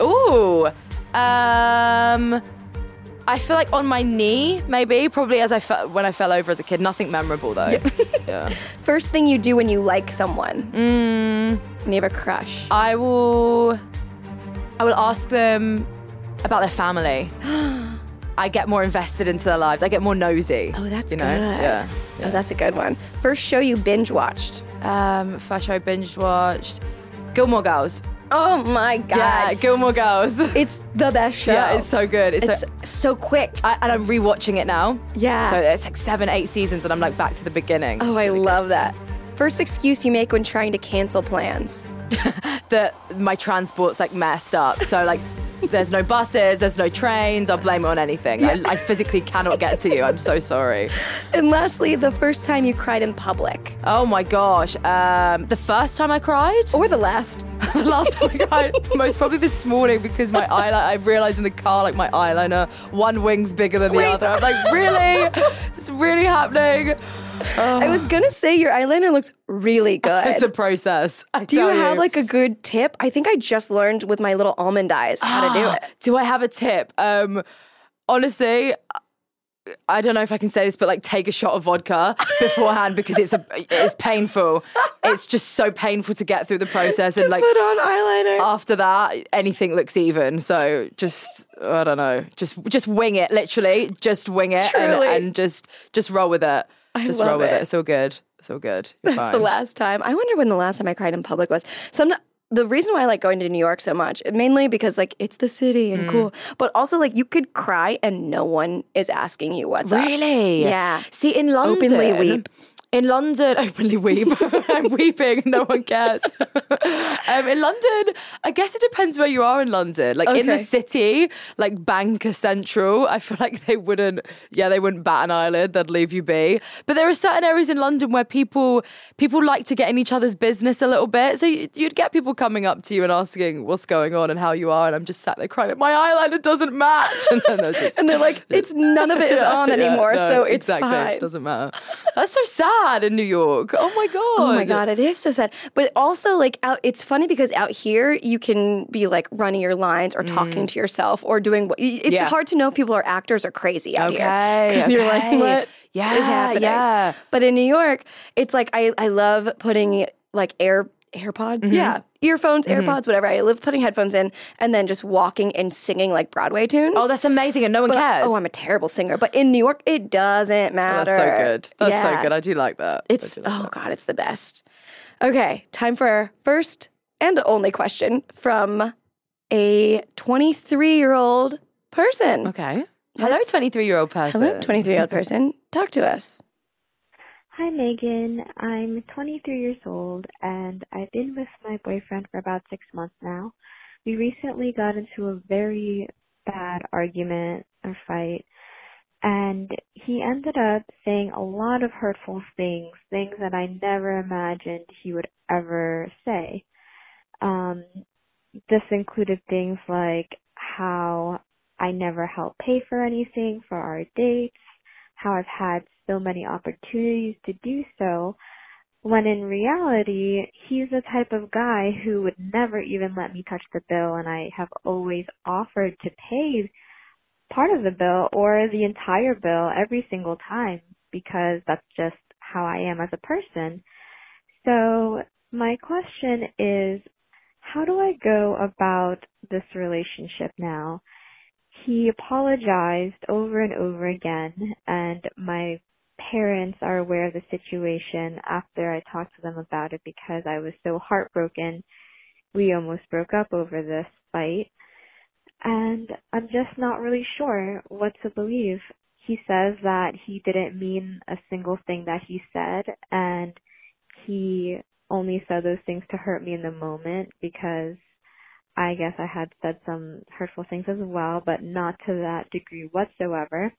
Speaker 3: Ooh, um, I feel like on my knee, maybe probably as I fe- when I fell over as a kid. Nothing memorable though. yeah.
Speaker 2: First thing you do when you like someone.
Speaker 3: Mm.
Speaker 2: When you have a crush.
Speaker 3: I will I will ask them about their family. I get more invested into their lives. I get more nosy.
Speaker 2: Oh, that's
Speaker 3: you know?
Speaker 2: good.
Speaker 3: Yeah.
Speaker 2: Oh, that's a good one. First show you binge watched.
Speaker 3: Um, first show I binge watched Gilmore Girls.
Speaker 2: Oh my god.
Speaker 3: Yeah, Gilmore Girls.
Speaker 2: It's the best show.
Speaker 3: yeah, it's so good. It's,
Speaker 2: It's
Speaker 3: so,
Speaker 2: so quick.
Speaker 3: I, and I'm rewatching it now.
Speaker 2: Yeah.
Speaker 3: So it's like seven, eight seasons, and I'm like back to the beginning.
Speaker 2: Oh,
Speaker 3: It's
Speaker 2: I
Speaker 3: really good.
Speaker 2: love that. First excuse you make when trying to cancel plans.
Speaker 3: that my transport's like messed up. So like there's no buses, there's no trains. I'll blame it on anything. I, I physically cannot get to you. I'm so sorry.
Speaker 2: And lastly, the first time you cried in public.
Speaker 3: Oh my gosh. Um, the first time I cried,
Speaker 2: Or the last.
Speaker 3: the last time I cried, most probably this morning because my eyeliner. I realized in the car like my eyeliner, one wing's bigger than the
Speaker 2: Wait.
Speaker 3: other. I'm like, really? Is this really happening?
Speaker 2: I was gonna say your eyeliner looks really good.
Speaker 3: It's a process. I
Speaker 2: do you have like a good tip? I think I just learned with my little almond eyes how to do it.
Speaker 3: Do I have a tip? Um, honestly, I don't know if I can say this, but like take a shot of vodka beforehand because it's a it's painful. It's just so painful to get through the process and like
Speaker 2: Put on eyeliner.
Speaker 3: after that anything looks even. So just I don't know, just just wing it. Literally, just wing it and, and just just roll with it. Just roll with it.
Speaker 2: it.
Speaker 3: It's all good. So good. You're
Speaker 2: That's the last time. I wonder when the last time I cried in public was. Some the reason why I like going to New York so much, mainly because like it's the city
Speaker 3: Mm.
Speaker 2: and cool, but also like you could cry and no one is asking you what's up.
Speaker 3: Really?
Speaker 2: Yeah.
Speaker 3: See, in London,
Speaker 2: Openly weep.
Speaker 3: In London, openly weep. I'm weeping. No one cares. um, in London, I guess it depends where you are in London. Like in the city, like Banker Central, I feel like they wouldn't. Yeah, they wouldn't bat an eyelid. They'd leave you be. But there are certain areas in London where people people like to get in each other's business a little bit. So you- you'd get people coming up to you and asking what's going on and how you are, and I'm just sat there crying. My eyeliner doesn't match, and then they're just
Speaker 2: and they're like, it's none of it is
Speaker 3: Yeah,
Speaker 2: on
Speaker 3: yeah,
Speaker 2: anymore,
Speaker 3: no,
Speaker 2: so it's
Speaker 3: exactly.
Speaker 2: fine.
Speaker 3: Doesn't matter. That's so sad in New York. Oh my god.
Speaker 2: Oh my god, it is so sad. But also, like, out, it's funny because out here you can be like running your lines or talking to yourself or doing what. It's
Speaker 3: Mm. Yeah.
Speaker 2: hard to know if people are actors or crazy out here.
Speaker 3: Okay,
Speaker 2: 'Cause you're like, what
Speaker 3: Yeah,
Speaker 2: is happening?
Speaker 3: yeah.
Speaker 2: But in New York, it's like I I love putting like air AirPods,
Speaker 3: Mm-hmm.
Speaker 2: yeah, earphones, mm-hmm. AirPods, whatever. I love putting headphones in and then just walking and singing like Broadway tunes.
Speaker 3: Oh, that's amazing, and no one
Speaker 2: But-
Speaker 3: cares.
Speaker 2: Oh, I'm a terrible singer, but in New York, it doesn't
Speaker 3: Oh,
Speaker 2: matter.
Speaker 3: that's so good. That's
Speaker 2: Yeah.
Speaker 3: so good. I do like that.
Speaker 2: It's oh god, it's the best. Okay, time for our first and only question from a 23 year old person.
Speaker 3: okay. Hello, twenty-three-year-old person.
Speaker 2: Hello, 23 year old person. Talk to us.
Speaker 5: Hi, Megan. I'm 23 years old and I've been with my boyfriend for about six months now. We recently got into a very bad argument or fight and he ended up saying a lot of hurtful things, things that I never imagined he would ever say. Um, this included things like how I never help pay for anything for our dates, how I've had so many opportunities to do so, when in reality, he's the type of guy who would never even let me touch the bill, and I have always offered to pay part of the bill or the entire bill every single time because that's just how I am as a person. So, my question is how do I go about this relationship now? He apologized over and over again, and my parents are aware of the situation after I talked to them about it because I was so heartbroken. We almost broke up over this fight. And I'm just not really sure what to believe. He says that he didn't mean a single thing that he said, and he only said those things to hurt me in the moment because I guess I had said some hurtful things as well, but not to that degree whatsoever.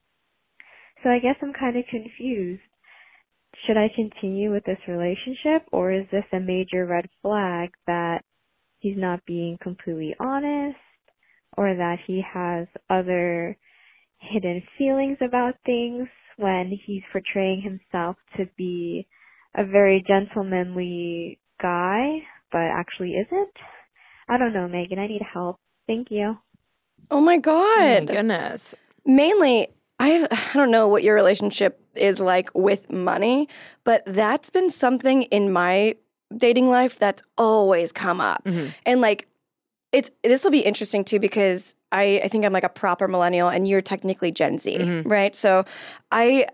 Speaker 5: So I guess I'm kind of confused. Should I continue with this relationship or is this a major red flag that he's not being completely honest or that he has other hidden feelings about things when he's portraying himself to be a very gentlemanly guy but actually isn't? I don't know, Megan. I need help. Thank you.
Speaker 2: Oh my
Speaker 3: Oh my
Speaker 2: God.
Speaker 3: goodness.
Speaker 2: Mainly, I I don't know what your relationship is like with money, but that's been something in my dating life that's always come up. Mm-hmm. And like it's this will be interesting too because I, I think I'm like a proper millennial and you're technically Gen Z, mm-hmm. right? So I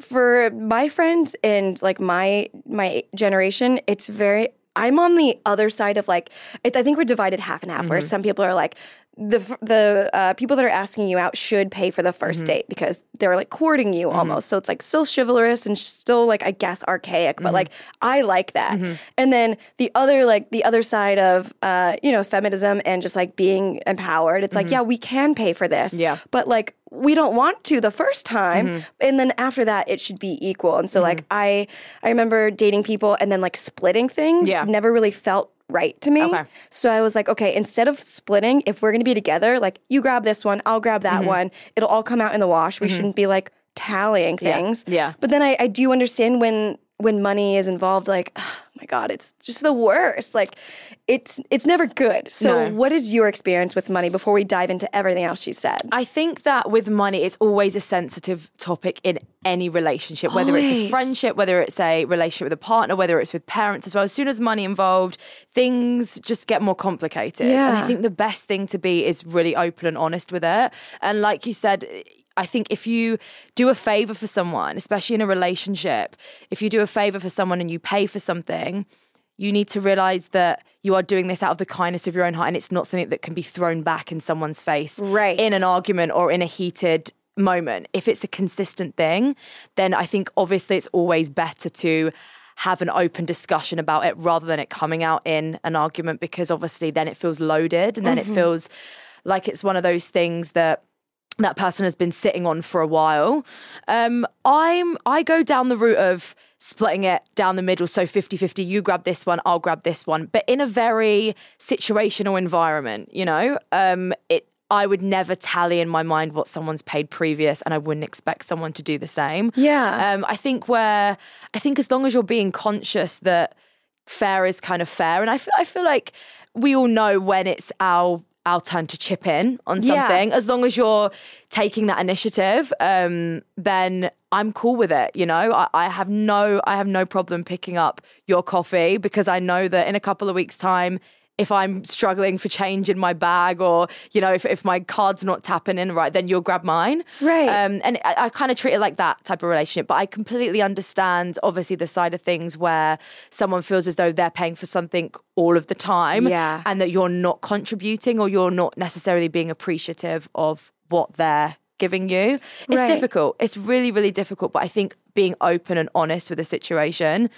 Speaker 2: for my friends and like my my generation, it's very I'm on the other side of like I think we're divided half and half. Where mm-hmm. some people are like the the uh, people that are asking you out should pay for the 1st date because they're like courting you almost. So it's like still chivalrous and still like I guess archaic, but like I like that. And then the other like the other side of uh, you know feminism and just like being empowered. It's like yeah we can pay for this,
Speaker 3: Yeah.
Speaker 2: but like we don't want to the first time
Speaker 3: Mm-hmm.
Speaker 2: and then after that it should be equal and so like i i remember dating people and then like splitting things
Speaker 3: Yeah.
Speaker 2: never really felt right to me.
Speaker 3: Okay.
Speaker 2: so i was like okay instead of splitting if we're gonna be together like you grab this one i'll grab that
Speaker 3: Mm-hmm.
Speaker 2: one. It'll all come out in the wash. We shouldn't be like tallying things.
Speaker 3: Yeah.
Speaker 2: but then i i do understand when when money is involved like oh my god it's just the worst. Like it's it's never good so
Speaker 3: No.
Speaker 2: what is your experience with money before we dive into everything else she said
Speaker 3: I think that with money, it's always a sensitive topic in any relationship, whether it's a friendship, whether it's a relationship with a partner, whether it's with parents as well. As soon as money involved, things just get more complicated. Yeah. And I think the best thing to be is really open and honest with it. And like you said, I think if you do a favor for someone, especially in a relationship, if you do a favor for someone and you pay for something, you need to realize that you are doing this out of the kindness of your own heart and it's not something that can be thrown back in someone's face
Speaker 2: Right.
Speaker 3: in an argument or in a heated moment. If it's a consistent thing, then I think obviously it's always better to have an open discussion about it rather than it coming out in an argument because obviously then it feels loaded and then it feels like it's one of those things that that person has been sitting on for a while. Um, I'm I go down the route of splitting it down the middle, so 50-50, you grab this one, I'll grab this one, but in a very situational environment, you know? Um, it I would never tally in my mind what someone's paid previous, and I wouldn't expect someone to do the same.
Speaker 2: Yeah.
Speaker 3: Um, I think where I think as long as you're being conscious that fair is kind of fair, and I feel, I feel like we all know when it's our our turn to chip in on
Speaker 2: Yeah.
Speaker 3: something. As long as you're taking that initiative, um, then I'm cool with it. You know, I, I have no I have no problem picking up your coffee because I know that in a couple of weeks' time. If I'm struggling for change in my bag, or you know, if, if my card's not tapping in right, then you'll grab mine.
Speaker 2: Right.
Speaker 3: Um, and I, I kind of treat it like that type of relationship. But I completely understand, obviously, the side of things where someone feels as though they're paying for something all of the time,
Speaker 2: Yeah.
Speaker 3: and that you're not contributing or you're not necessarily being appreciative of what they're giving you. It's
Speaker 2: Right.
Speaker 3: difficult. It's really, really difficult. But I think being open and honest with the situation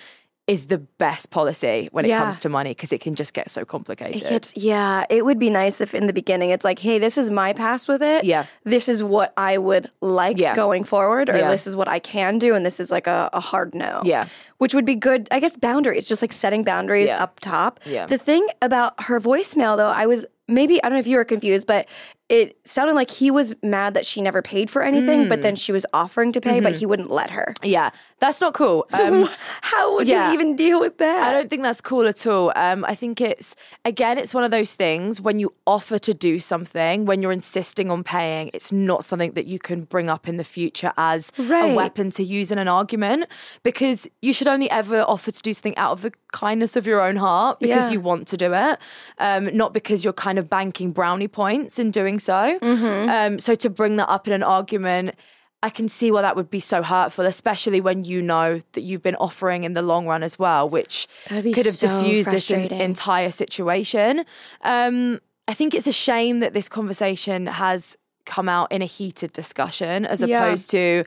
Speaker 3: is the best policy when it
Speaker 2: Yeah.
Speaker 3: comes to money because it can just get so complicated.
Speaker 2: It's yeah, it would be nice if in the beginning it's like, hey, this is my past with it.
Speaker 3: Yeah.
Speaker 2: This is what I would like
Speaker 3: Yeah.
Speaker 2: going forward, or
Speaker 3: Yeah.
Speaker 2: this is what I can do, and this is like a, a hard no.
Speaker 3: Yeah.
Speaker 2: Which would be good, I guess boundaries, just like setting boundaries up top.
Speaker 3: Yeah.
Speaker 2: The thing about her voicemail though, I was maybe I don't know if you were confused, but it sounded like he was mad that she never paid for anything, but then she was offering to pay, but he wouldn't let her.
Speaker 3: yeah, that's not cool.
Speaker 2: So
Speaker 3: Um,
Speaker 2: how would
Speaker 3: yeah.
Speaker 2: you even deal with that?
Speaker 3: I don't think that's cool at all. Um, I think it's again, it's one of those things when you offer to do something, when you're insisting on paying, it's not something that you can bring up in the future as
Speaker 2: Right.
Speaker 3: a weapon to use in an argument because you should only ever offer to do something out of the kindness of your own heart because
Speaker 2: Yeah.
Speaker 3: you want to do it, um, not because you're kind of banking brownie points in doing so.
Speaker 2: Mm-hmm.
Speaker 3: Um, so to bring that up in an argument. I can see why that would be so hurtful, especially when you know that you've been offering in the long run as well, which could have
Speaker 2: so
Speaker 3: diffused this
Speaker 2: frustrating.
Speaker 3: entire situation. Um, I think it's a shame that this conversation has come out in a heated discussion as
Speaker 2: Yeah.
Speaker 3: opposed to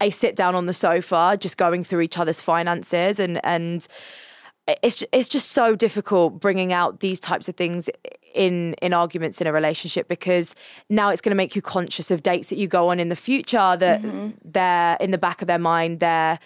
Speaker 3: a sit down on the sofa, just going through each other's finances and and it's it's just so difficult bringing out these types of things in in arguments in a relationship because now it's going to make you conscious of dates that you go on in the future that mm-hmm. they're in the back of their mind they're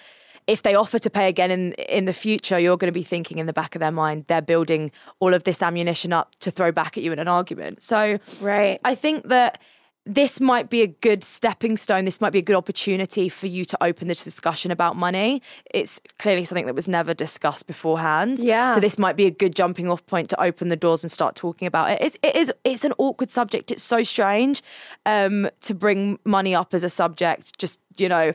Speaker 3: if they offer to pay again in in the future you're going to be thinking in the back of their mind they're building all of this ammunition up to throw back at you in an argument so
Speaker 2: Right.
Speaker 3: I think that this might be a good stepping stone. This might be a good opportunity for you to open this discussion about money. It's clearly something that was never discussed beforehand.
Speaker 2: Yeah.
Speaker 3: So this might be a good jumping off point to open the doors and start talking about it. It's, it is. It's an awkward subject. It's so strange um, to bring money up as a subject. Just you know.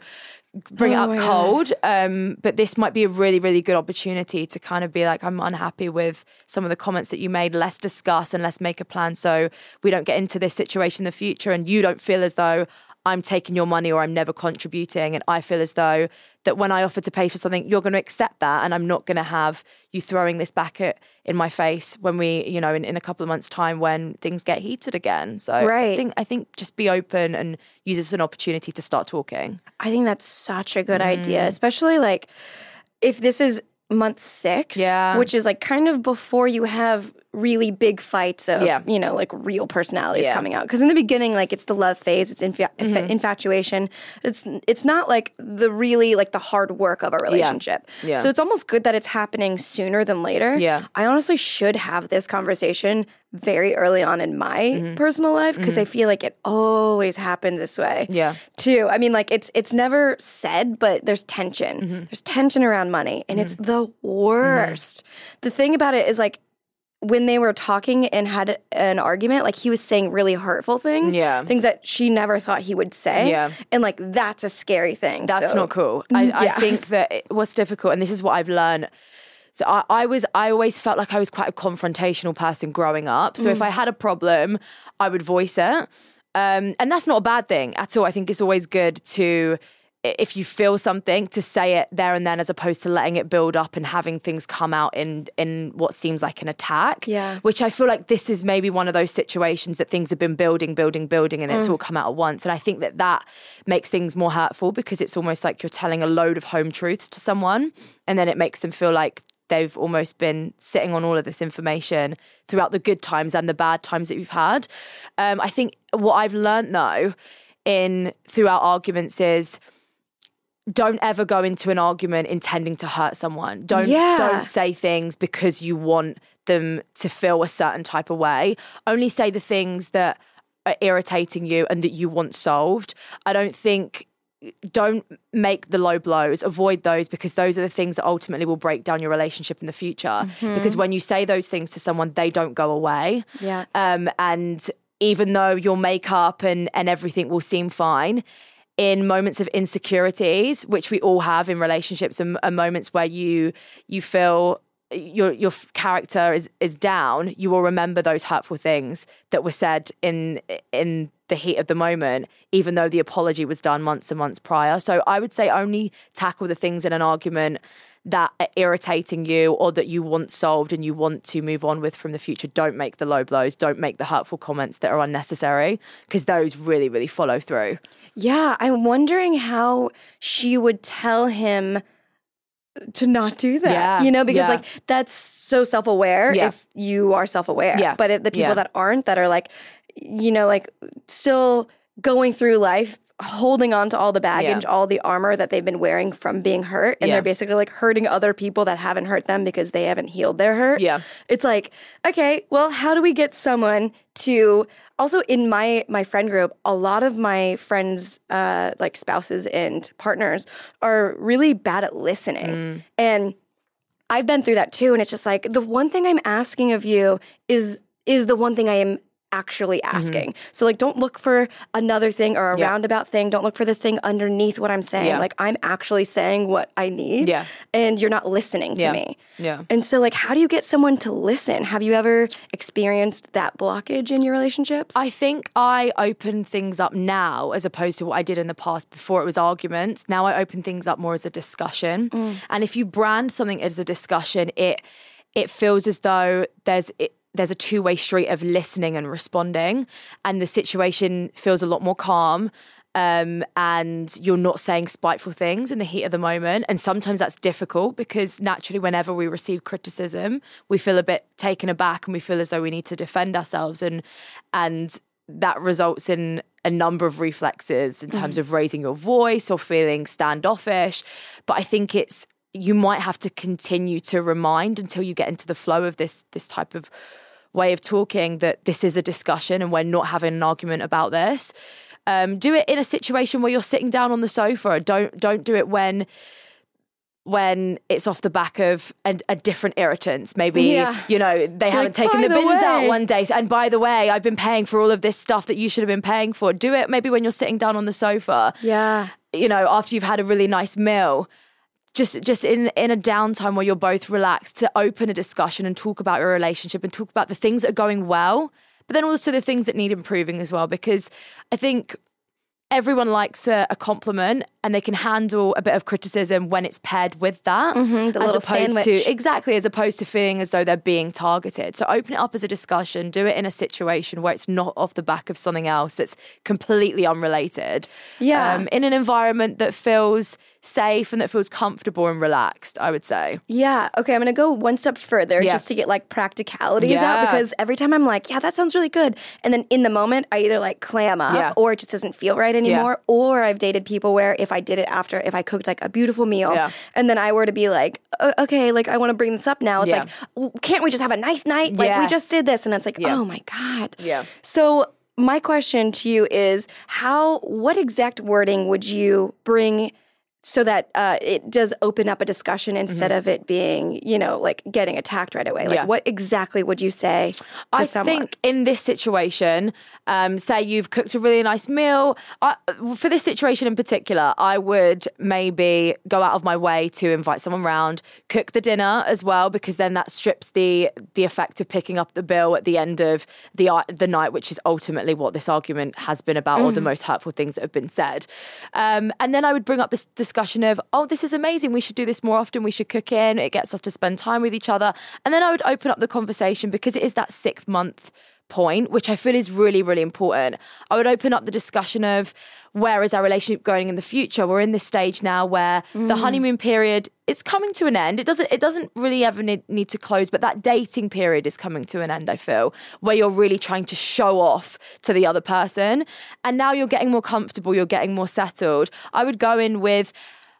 Speaker 3: Bring it
Speaker 2: Oh
Speaker 3: up
Speaker 2: my God.
Speaker 3: cold, um, but this might be a really, really good opportunity to kind of be like, I'm unhappy with some of the comments that you made. Let's discuss and let's make a plan so we don't get into this situation in the future and you don't feel as though I'm taking your money or I'm never contributing. And I feel as though that when I offer to pay for something, you're going to accept that. And I'm not going to have you throwing this back at, in my face when we, you know, in, in a couple of months' time when things get heated again. So I think, I think just be open and use this as an opportunity to start talking.
Speaker 2: I think that's such a good
Speaker 3: Mm.
Speaker 2: idea, especially like if this is month six,
Speaker 3: Yeah.
Speaker 2: which is like kind of before you have really big fights of,
Speaker 3: Yeah.
Speaker 2: you know, like real personalities
Speaker 3: Yeah.
Speaker 2: coming out. Because in the beginning, like it's the love phase, it's infa-
Speaker 3: Mm-hmm.
Speaker 2: infatuation. It's it's not like the really like the hard work of a relationship.
Speaker 3: Yeah.
Speaker 2: So it's almost good that it's happening sooner than later.
Speaker 3: Yeah.
Speaker 2: I honestly should have this conversation very early on in my
Speaker 3: Mm-hmm.
Speaker 2: personal life because I feel like it always happens this way
Speaker 3: Yeah.
Speaker 2: too. I mean, like it's it's never said, but there's tension.
Speaker 3: Mm-hmm.
Speaker 2: There's tension around money, and it's the worst. The thing about it is like when they were talking and had an argument, like he was saying really hurtful things,
Speaker 3: Yeah.
Speaker 2: things that she never thought he would say,
Speaker 3: Yeah.
Speaker 2: and like that's a scary thing.
Speaker 3: That's
Speaker 2: So-
Speaker 3: not cool. I, I think that it- what's difficult, and this is what I've learned. So I, I was, I always felt like I was quite a confrontational person growing up. So
Speaker 2: Mm.
Speaker 3: if I had a problem, I would voice it, um, and that's not a bad thing at all. I think it's always good to if you feel something to say it there and then as opposed to letting it build up and having things come out in in what seems like an attack
Speaker 2: Yeah.
Speaker 3: which i feel like this is maybe one of those situations that things have been building building building and it's all come out at once and i think that that makes things more hurtful because it's almost like you're telling a load of home truths to someone and then it makes them feel like they've almost been sitting on all of this information throughout the good times and the bad times that you've had. Um, I think what I've learned though in throughout arguments is don't ever go into an argument intending to hurt someone. Don't
Speaker 2: Yeah.
Speaker 3: don't say things because you want them to feel a certain type of way. Only say the things that are irritating you and that you want solved. I don't think don't make the low blows avoid those because those are the things that ultimately will break down your relationship in the future because when you say those things to someone they don't go away
Speaker 2: Yeah.
Speaker 3: um, and even though your makeup and and everything will seem fine in moments of insecurities which we all have in relationships and, and moments where you you feel your your character is is down you will remember those hurtful things that were said in in the heat of the moment even though the apology was done months and months prior. So i would say only tackle the things in an argument that are irritating you or that you want solved and you want to move on with from the future. Don't make the low blows. Don't make the hurtful comments that are unnecessary because those really really follow through
Speaker 2: Yeah, I'm wondering how she would tell him to not do that.
Speaker 3: Yeah,
Speaker 2: You know, because
Speaker 3: yeah.
Speaker 2: like that's so self aware
Speaker 3: Yeah.
Speaker 2: if you are self aware.
Speaker 3: Yeah,
Speaker 2: But if the people that aren't, that are like, you know, like still going through life, holding on to all the baggage,
Speaker 3: Yeah.
Speaker 2: all the armor that they've been wearing from being hurt, and
Speaker 3: Yeah.
Speaker 2: they're basically like hurting other people that haven't hurt them because they haven't healed their hurt.
Speaker 3: Yeah.
Speaker 2: It's like, okay, well, how do we get someone to also in my my friend group, a lot of my friends uh like spouses and partners are really bad at listening. And I've been through that too and it's just like the one thing I'm asking of you is is the one thing I am actually mm-hmm. asking. So like don't look for another thing or a
Speaker 3: Yeah.
Speaker 2: roundabout thing. Don't look for the thing underneath what I'm saying.
Speaker 3: Yeah.
Speaker 2: Like I'm actually saying what I need.
Speaker 3: Yeah.
Speaker 2: And you're not listening to
Speaker 3: Yeah.
Speaker 2: me.
Speaker 3: Yeah.
Speaker 2: And so like how do you get someone to listen? Have you ever experienced that blockage in your relationships?
Speaker 3: I think I open things up now as opposed to what I did in the past before it was arguments. Now I open things up more as a discussion. Mm. And if you brand something as a discussion, it it feels as though there's it, there's a two-way street of listening and responding and the situation feels a lot more calm um, and you're not saying spiteful things in the heat of the moment. And sometimes that's difficult because naturally, whenever we receive criticism, we feel a bit taken aback and we feel as though we need to defend ourselves, and and that results in a number of reflexes in terms of raising your voice or feeling standoffish. But I think it's you might have to continue to remind until you get into the flow of this this type of way of talking that this is a discussion and we're not having an argument about this. Um, do it in a situation where you're sitting down on the sofa. Don't don't do it when when it's off the back of a, a different irritants. Maybe
Speaker 2: Yeah.
Speaker 3: you know they haven't taken the
Speaker 2: the
Speaker 3: bins out one day. And by the way, I've been paying for all of this stuff that you should have been paying for. Do it maybe when you're sitting down on the sofa
Speaker 2: yeah.
Speaker 3: you know, after you've had a really nice meal, just just in in a downtime where you're both relaxed to open a discussion and talk about your relationship and talk about the things that are going well, but then also the things that need improving as well. Because I think everyone likes a, a compliment and they can handle a bit of criticism when it's paired with that,
Speaker 2: Mm-hmm, the
Speaker 3: as
Speaker 2: little
Speaker 3: opposed
Speaker 2: sandwich.
Speaker 3: to exactly as opposed to feeling as though they're being targeted. So open it up as a discussion, do it in a situation where it's not off the back of something else that's completely unrelated.
Speaker 2: Yeah.
Speaker 3: Um, in an environment that feels safe and that feels comfortable and relaxed, I would say.
Speaker 2: Yeah. Okay. I'm going to go one step further
Speaker 3: Yeah.
Speaker 2: just to get like practicalities out because every time I'm like, yeah, that sounds really good. And then in the moment, I either like clam up
Speaker 3: Yeah.
Speaker 2: or it just doesn't feel right anymore. Or I've dated people where if I did it after, if I cooked like a beautiful meal
Speaker 3: Yeah.
Speaker 2: and then I were to be like, okay, like I want to bring this up now. It's
Speaker 3: Yeah.
Speaker 2: like, can't we just have a nice night? Like we just did this. And it's like,
Speaker 3: Yeah.
Speaker 2: oh my God.
Speaker 3: Yeah.
Speaker 2: So my question to you is how, what exact wording would you bring so that uh, it does open up a discussion instead of it being, you know, like getting attacked right away? Like,
Speaker 3: Yeah.
Speaker 2: what exactly would you say to
Speaker 3: I
Speaker 2: someone?
Speaker 3: think in this situation, um, say you've cooked a really nice meal. I, for this situation in particular, I would maybe go out of my way to invite someone round, cook the dinner as well, because then that strips the the effect of picking up the bill at the end of the the night, which is ultimately what this argument has been about, or the most hurtful things that have been said. Um, and then I would bring up this discussion of, oh, this is amazing. We should do this more often. We should cook in. It gets us to spend time with each other. And then I would open up the conversation because it is that sixth month point, which I feel is really, really important. I would open up the discussion of where is our relationship going in the future? We're in this stage now where the mm. honeymoon period is coming to an end. It doesn't it doesn't really ever need, need to close, but that dating period is coming to an end, I feel, where you're really trying to show off to the other person. And now you're getting more comfortable, you're getting more settled. I would go in with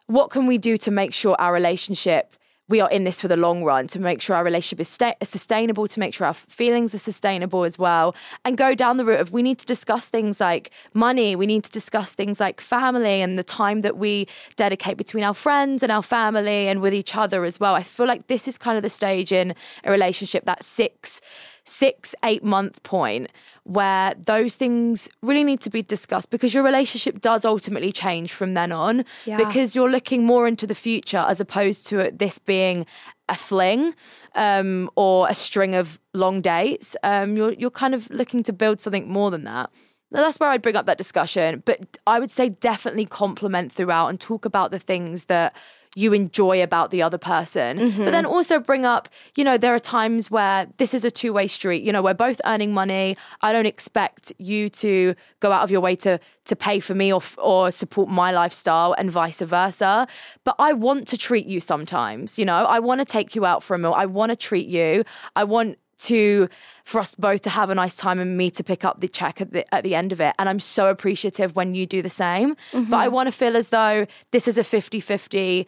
Speaker 3: what can we do to make sure our relationship we are in this for the long run to make sure our relationship is sta- sustainable, to make sure our feelings are sustainable as well, and go down the route of we need to discuss things like money, we need to discuss things like family and the time that we dedicate between our friends and our family and with each other as well. I feel like this is kind of the stage in a relationship that six six, eight month point where those things really need to be discussed because your relationship does ultimately change from then on
Speaker 2: Yeah.
Speaker 3: because you're looking more into the future as opposed to this being a fling um, or a string of long dates. Um, you're, you're kind of looking to build something more than that. That's where I'd bring up that discussion. But I would say definitely compliment throughout and talk about the things that you enjoy about the other person. But then mm-hmm. also bring up, you know, there are times where this is a two way street. You know, we're both earning money. I don't expect you to go out of your way to to pay for me or or support my lifestyle and vice versa. But I want to treat you sometimes. You know, I want to take you out for a meal. I want to treat you. I want to for us both to have a nice time and me to pick up the check at the at the end of it and I'm so appreciative when you do the same but I mm-hmm. want to feel as though this is a 50-50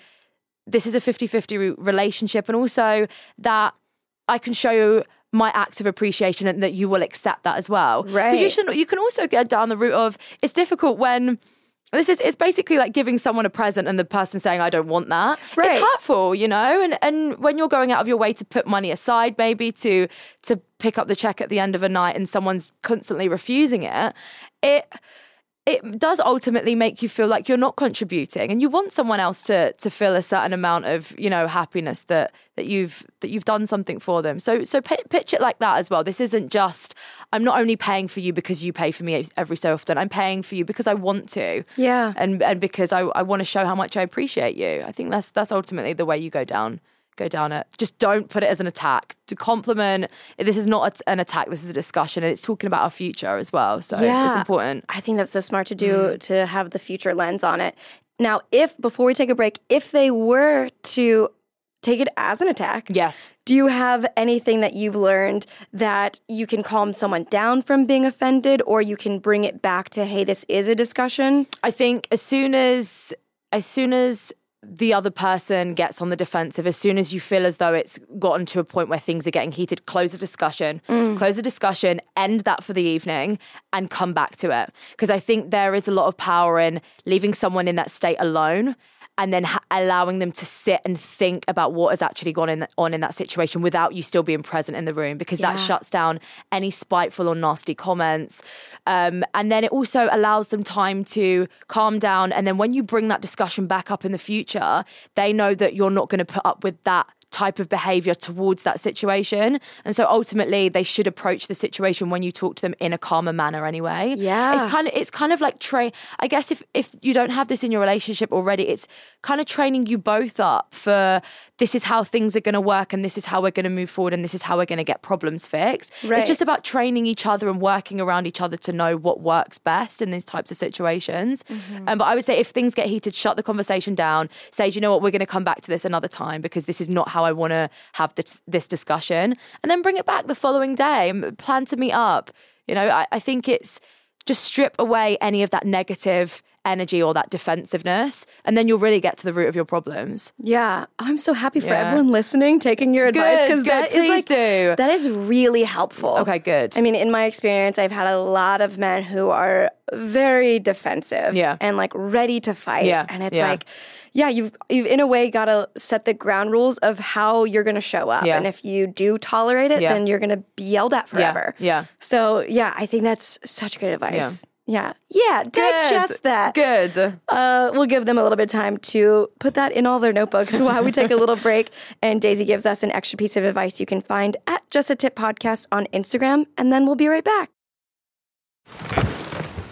Speaker 3: this is a 50-50 relationship and also that I can show my acts of appreciation and that you will accept that as well. Because you
Speaker 2: Right.
Speaker 3: should you can also get down the route of it's difficult when this is it's basically like giving someone a present and the person saying I don't want that.
Speaker 2: Right.
Speaker 3: It's hurtful, you know? And and when you're going out of your way to put money aside maybe to to pick up the check at the end of a night and someone's constantly refusing it, it it does ultimately make you feel like you're not contributing and you want someone else to to feel a certain amount of you know happiness that that you've that you've done something for them. So so pi pitch it like that as well. This isn't just i'm not only paying for you because you pay for me every so often. I'm paying for you because i want to.
Speaker 2: Yeah.
Speaker 3: and and because i, I want to show how much i appreciate you. I think that's that's ultimately the way you go down go down it just don't put it as an attack to compliment this is not an attack this is a discussion and it's talking about our future as well so it's important
Speaker 2: I think that's so smart to do
Speaker 3: Mm.
Speaker 2: to have the future lens on it. Now, if before we take a break, if they were to take it as an attack,
Speaker 3: yes
Speaker 2: do you have anything that you've learned that you can calm someone down from being offended or you can bring it back to hey, this is a discussion?
Speaker 3: I think as soon as as soon as the other person gets on the defensive, as soon as you feel as though it's gotten to a point where things are getting heated, close the discussion, mm. close the discussion, end that for the evening, and come back to it. Because I think there is a lot of power in leaving someone in that state alone and then ha- allowing them to sit and think about what has actually gone in, on in that situation without you still being present in the room because that shuts down any spiteful or nasty comments. Um, and then it also allows them time to calm down. And then when you bring that discussion back up in the future, they know that you're not going to put up with that type of behavior towards that situation. And so ultimately they should approach the situation when you talk to them in a calmer manner anyway.
Speaker 2: Yeah.
Speaker 3: It's kind of it's kind of like train I guess if if you don't have this in your relationship already, it's kind of training you both up for this is how things are going to work and this is how we're going to move forward and this is how we're going to get problems fixed.
Speaker 2: Right.
Speaker 3: It's just about training each other and working around each other to know what works best in these types of situations. Um, but I would say if things get heated, shut the conversation down. Say, "Do you know what, we're going to come back to this another time because this is not how I want to have this, this discussion. And then bring it back the following day and plan to meet up. You know, I, I think it's just strip away any of that negative energy or that defensiveness, and then you'll really get to the root of your problems.
Speaker 2: Yeah, I'm so happy for
Speaker 3: Yeah.
Speaker 2: everyone listening, taking your advice because
Speaker 3: good.
Speaker 2: that is
Speaker 3: Please
Speaker 2: like
Speaker 3: do.
Speaker 2: that is really helpful.
Speaker 3: Okay, good.
Speaker 2: I mean, in my experience, I've had a lot of men who are very defensive,
Speaker 3: Yeah.
Speaker 2: and like ready to fight,
Speaker 3: Yeah,
Speaker 2: and it's
Speaker 3: yeah.
Speaker 2: like, yeah, you've you've in a way got to set the ground rules of how you're going to show up,
Speaker 3: Yeah.
Speaker 2: and if you do tolerate it, then you're going to be yelled at forever.
Speaker 3: yeah.
Speaker 2: So yeah, I think that's such good advice. Yeah, yeah, digest that.
Speaker 3: Good.
Speaker 2: Uh, we'll give them a little bit of time to put that in all their notebooks while we take a little break. And Daisy gives us an extra piece of advice you can find at Just a Tip Podcast on Instagram. And then we'll be right back.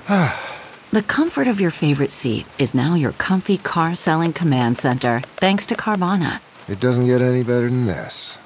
Speaker 6: The comfort of your favorite seat is now your comfy car selling command center, thanks to Carvana.
Speaker 7: It doesn't get any better than this.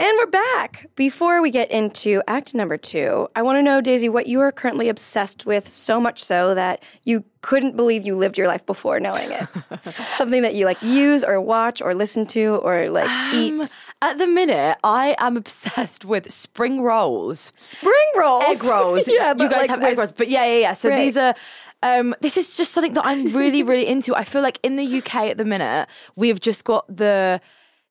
Speaker 2: And we're back. Before we get into act number two, I want to know, Daisy, what you are currently obsessed with, so much so that you couldn't believe you lived your life before knowing it. Something that you like use or watch or listen to or like eat.
Speaker 3: At the minute, I am obsessed with spring rolls.
Speaker 2: Spring rolls.
Speaker 3: Egg rolls.
Speaker 2: yeah, but
Speaker 3: you guys
Speaker 2: like
Speaker 3: have egg rolls. But yeah, yeah, yeah. So
Speaker 2: Right.
Speaker 3: these are. Um, this is just something that I'm really, really into. I feel like in the UK at the minute, we have just got the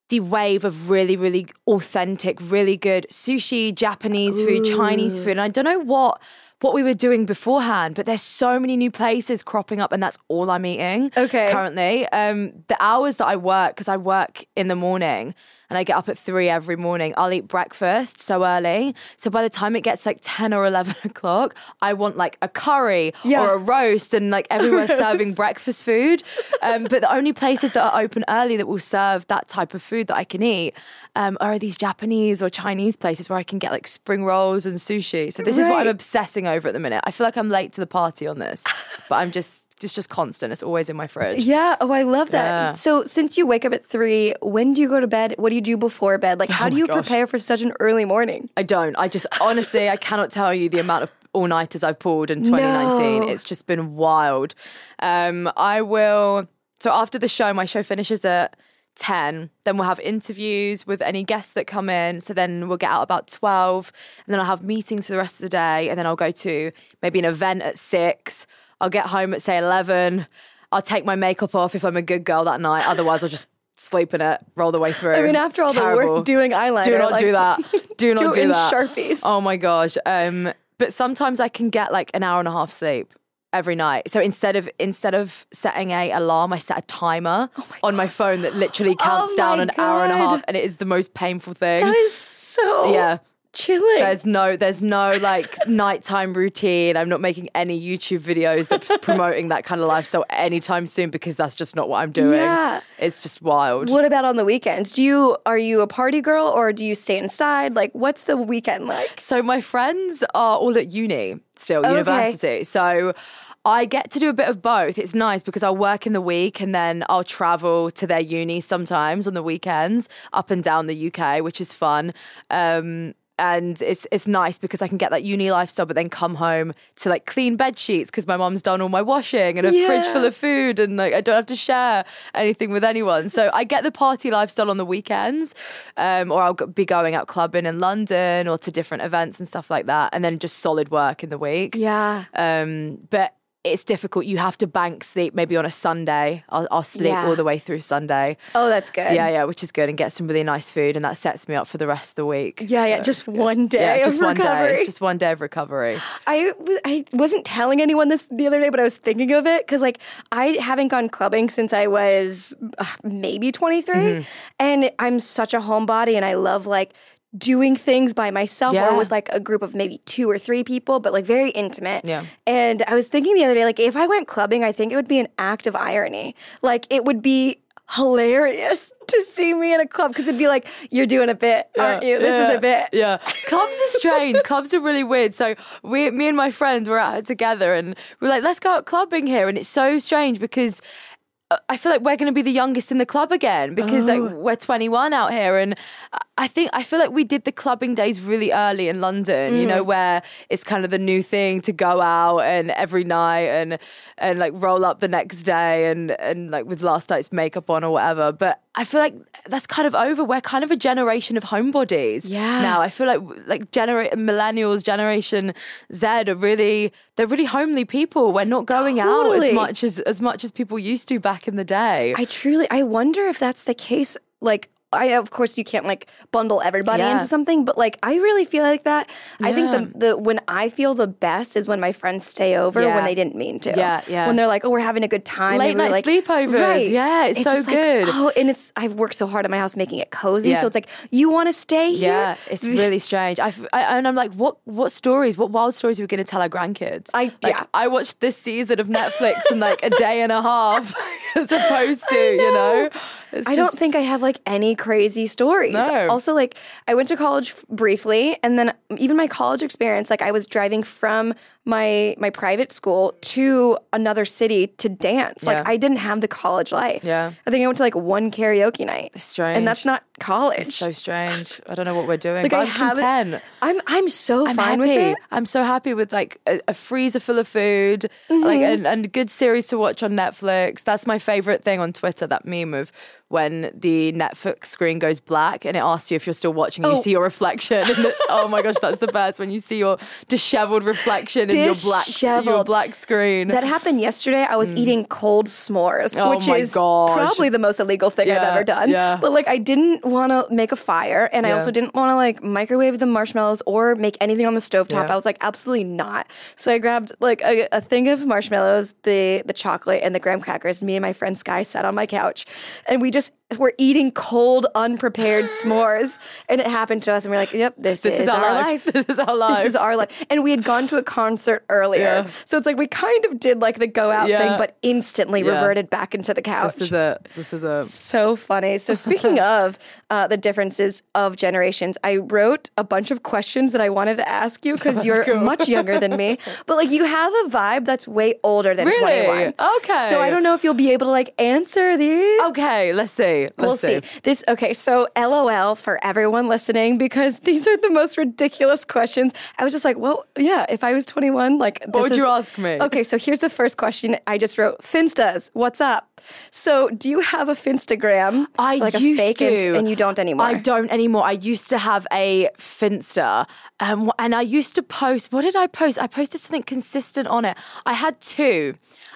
Speaker 3: the wave of really, really authentic, really good sushi, Japanese food, Chinese food. And I don't know what what we were doing beforehand, but there's so many new places cropping up, and that's all I'm eating.
Speaker 2: Okay.
Speaker 3: Currently, um, the hours that I work because I work in the morning and I get up at three every morning. I'll eat breakfast so early. So by the time it gets like 10 or 11 o'clock, I want like a curry
Speaker 2: Yeah.
Speaker 3: or a roast and like everywhere's serving breakfast food. Um, but the only places that are open early that will serve that type of food that I can eat um, are these Japanese or Chinese places where I can get like spring rolls and sushi. So this is what I'm obsessing over at the minute. I feel like I'm late to the party on this, but I'm just, it's just constant. It's always in my fridge.
Speaker 2: Yeah. Oh, I love that.
Speaker 3: Yeah.
Speaker 2: So, since you wake up at three, when do you go to bed? What do you do before bed? Like, how
Speaker 3: Oh
Speaker 2: do you
Speaker 3: gosh.
Speaker 2: prepare for such an early morning?
Speaker 3: I don't. I just honestly, I cannot tell you the amount of all nighters I've pulled in 2019.
Speaker 2: No.
Speaker 3: It's just been wild. Um, I will. So after the show, my show finishes at 10. Then we'll have interviews with any guests that come in. So then we'll get out about 12. And then I'll have meetings for the rest of the day. And then I'll go to maybe an event at 6. I'll get home at, say, 11. I'll take my makeup off if I'm a good girl that night. Otherwise, I'll just sleep in it, roll the way through.
Speaker 2: I mean, after all
Speaker 3: It's
Speaker 2: the
Speaker 3: terrible.
Speaker 2: work doing eyeliner,
Speaker 3: Do not
Speaker 2: like,
Speaker 3: do that. Do not
Speaker 2: do
Speaker 3: do,
Speaker 2: in
Speaker 3: that.
Speaker 2: Sharpies.
Speaker 3: Oh my gosh. Um, but sometimes I can get like an hour and a half sleep every night. So instead of instead of setting a alarm, I set a timer on my phone that literally counts
Speaker 2: Oh
Speaker 3: down
Speaker 2: my
Speaker 3: an hour and a half, and it is the most painful thing.
Speaker 2: That is so
Speaker 3: yeah.
Speaker 2: Chilling.
Speaker 3: There's no, there's no like nighttime routine. I'm not making any YouTube videos that's promoting that kind of lifestyle anytime soon because that's just not what I'm doing.
Speaker 2: Yeah.
Speaker 3: It's just wild.
Speaker 2: What about on the weekends? Do you are you a party girl or do you stay inside? Like, what's the weekend like?
Speaker 3: So my friends are all at uni still,
Speaker 2: Okay.
Speaker 3: university. So I get to do a bit of both. It's nice because I'll work in the week and then I'll travel to their uni sometimes on the weekends up and down the UK, which is fun. Um, and it's it's nice because I can get that uni lifestyle, but then come home to like clean bed sheets because my mom's done all my washing and a fridge full of food, and like I don't have to share anything with anyone. So I get the party lifestyle on the weekends, um, or I'll be going out clubbing in London or to different events and stuff like that, and then just solid work in the week.
Speaker 2: Yeah.
Speaker 3: Um, but it's difficult. You have to bank sleep maybe on a Sunday. I'll, I'll sleep
Speaker 2: Yeah.
Speaker 3: all the way through Sunday.
Speaker 2: Oh, that's good.
Speaker 3: Yeah, yeah, which is good, and get some really nice food, and that sets me up for the rest of the week.
Speaker 2: Yeah, yeah, just one day
Speaker 3: Yeah,
Speaker 2: of
Speaker 3: just one
Speaker 2: recovery.
Speaker 3: day, just one day of recovery.
Speaker 2: I I wasn't telling anyone this the other day, but I was thinking of it because, like, I haven't gone clubbing since I was uh, maybe 23.
Speaker 3: Mm-hmm.
Speaker 2: And I'm such a homebody and I love, like, doing things by myself
Speaker 3: Yeah.
Speaker 2: or with, like, a group of maybe two or three people, but, like, very intimate.
Speaker 3: Yeah.
Speaker 2: And I was thinking the other day, like, if I went clubbing, I think it would be an act of irony. Like, it would be hilarious to see me in a club because it'd be like, you're doing a bit, aren't you? This is a bit.
Speaker 3: Yeah, clubs are strange. clubs are really weird. So we, me and my friends were out together, and we are like, let's go out clubbing here, and it's so strange because. uh, I feel like we're going to be the youngest in the club again because
Speaker 2: Oh.
Speaker 3: like we're 21 out here, and I think I feel like we did the clubbing days really early in London. You
Speaker 2: Mm.
Speaker 3: know where it's kind of the new thing to go out and every night and and like roll up the next day and and like with last night's makeup on or whatever. But I feel like that's kind of over. We're kind of a generation of homebodies.
Speaker 2: Yeah.
Speaker 3: Now I feel like like genera- millennials, Generation Z are really they're really homely people. We're not going out as much as as much as people used to back in the day.
Speaker 2: I truly, I wonder if that's the case. Like, I of course you can't like bundle everybody
Speaker 3: Yeah.
Speaker 2: into something, but like I really feel like that. I think the the when I feel the best is when my friends stay over
Speaker 3: Yeah.
Speaker 2: when they didn't mean to.
Speaker 3: Yeah, yeah.
Speaker 2: When they're like, oh, we're having a good time.
Speaker 3: Late night
Speaker 2: like,
Speaker 3: sleepovers.
Speaker 2: Right.
Speaker 3: Yeah, it's so
Speaker 2: just like,
Speaker 3: good.
Speaker 2: oh, and it's I've worked so hard at my house making it cozy,
Speaker 3: Yeah.
Speaker 2: so it's like you want to stay here.
Speaker 3: Yeah, it's really strange. I, I and I'm like, what what stories, what wild stories are we going to tell our grandkids?
Speaker 2: I-
Speaker 3: like,
Speaker 2: yeah.
Speaker 3: I watched this season of Netflix in like a day and a half, as opposed to you know. It's
Speaker 2: I don't think I have like any crazy stories.
Speaker 3: No.
Speaker 2: Also, like I went to college f- briefly, and then even my college experience, like I was driving from my my private school to another city to dance. Like
Speaker 3: Yeah.
Speaker 2: I didn't have the college life.
Speaker 3: Yeah.
Speaker 2: I think I went to like one karaoke night.
Speaker 3: strange.
Speaker 2: and that's not college.
Speaker 3: It's so strange. I don't know what we're doing.
Speaker 2: like
Speaker 3: but
Speaker 2: I
Speaker 3: I'm content.
Speaker 2: I'm I'm so
Speaker 3: I'm
Speaker 2: fine
Speaker 3: happy.
Speaker 2: with it.
Speaker 3: I'm so happy with like a, a freezer full of food,
Speaker 2: Mm-hmm.
Speaker 3: like and, and good series to watch on Netflix. That's my favorite thing on Twitter. That meme of when the Netflix screen goes black and it asks you if you're still watching. and You
Speaker 2: Oh.
Speaker 3: see your reflection. The, oh my gosh, that's the best when you see your disheveled reflection your black your black screen.
Speaker 2: That happened yesterday. I was eating cold s'mores,
Speaker 3: Mm. Oh
Speaker 2: which is
Speaker 3: gosh.
Speaker 2: probably the most illegal thing I've ever done.
Speaker 3: yeah.
Speaker 2: But like, I didn't want to make a fire, and I also didn't want to like microwave the marshmallows or make anything on the stovetop.
Speaker 3: Yeah.
Speaker 2: I was like, absolutely not. So I grabbed like a, a thing of marshmallows, the the chocolate, and the graham crackers. Me and my friend Sky sat on my couch, and we just were eating cold, unprepared s'mores. And it happened to us, and we're like, "Yep, this,
Speaker 3: This is our life. This is our life.
Speaker 2: This is our life." And we had gone to a concert earlier,
Speaker 3: Yeah.
Speaker 2: so it's like we kind of did like the go out
Speaker 3: Yeah.
Speaker 2: thing, but instantly
Speaker 3: Yeah.
Speaker 2: reverted back into the couch.
Speaker 3: this is a this is a
Speaker 2: so funny. So speaking of uh, the differences of generations, I wrote a bunch of questions that I wanted to ask you because you're
Speaker 3: cool.
Speaker 2: much younger than me, but like you have a vibe that's way older than
Speaker 3: Really?
Speaker 2: 21.
Speaker 3: Okay.
Speaker 2: So I don't know if you'll be able to like answer these.
Speaker 3: okay. Let's see. Let's
Speaker 2: We'll see. This okay, so LOL for everyone listening because these are the most ridiculous questions. I was just like, well, yeah, if I was 21, like
Speaker 3: What
Speaker 2: this
Speaker 3: would
Speaker 2: is-
Speaker 3: you ask me?
Speaker 2: Okay, so here's the first question. I just wrote Finstas, what's up? So, do you have a Finstagram?
Speaker 3: I
Speaker 2: like a
Speaker 3: used
Speaker 2: fake
Speaker 3: to,
Speaker 2: Inst- and you don't anymore.
Speaker 3: I don't anymore. I used to have a Finsta, um, and I used to post. What did I post? I posted something consistent on it. I had two.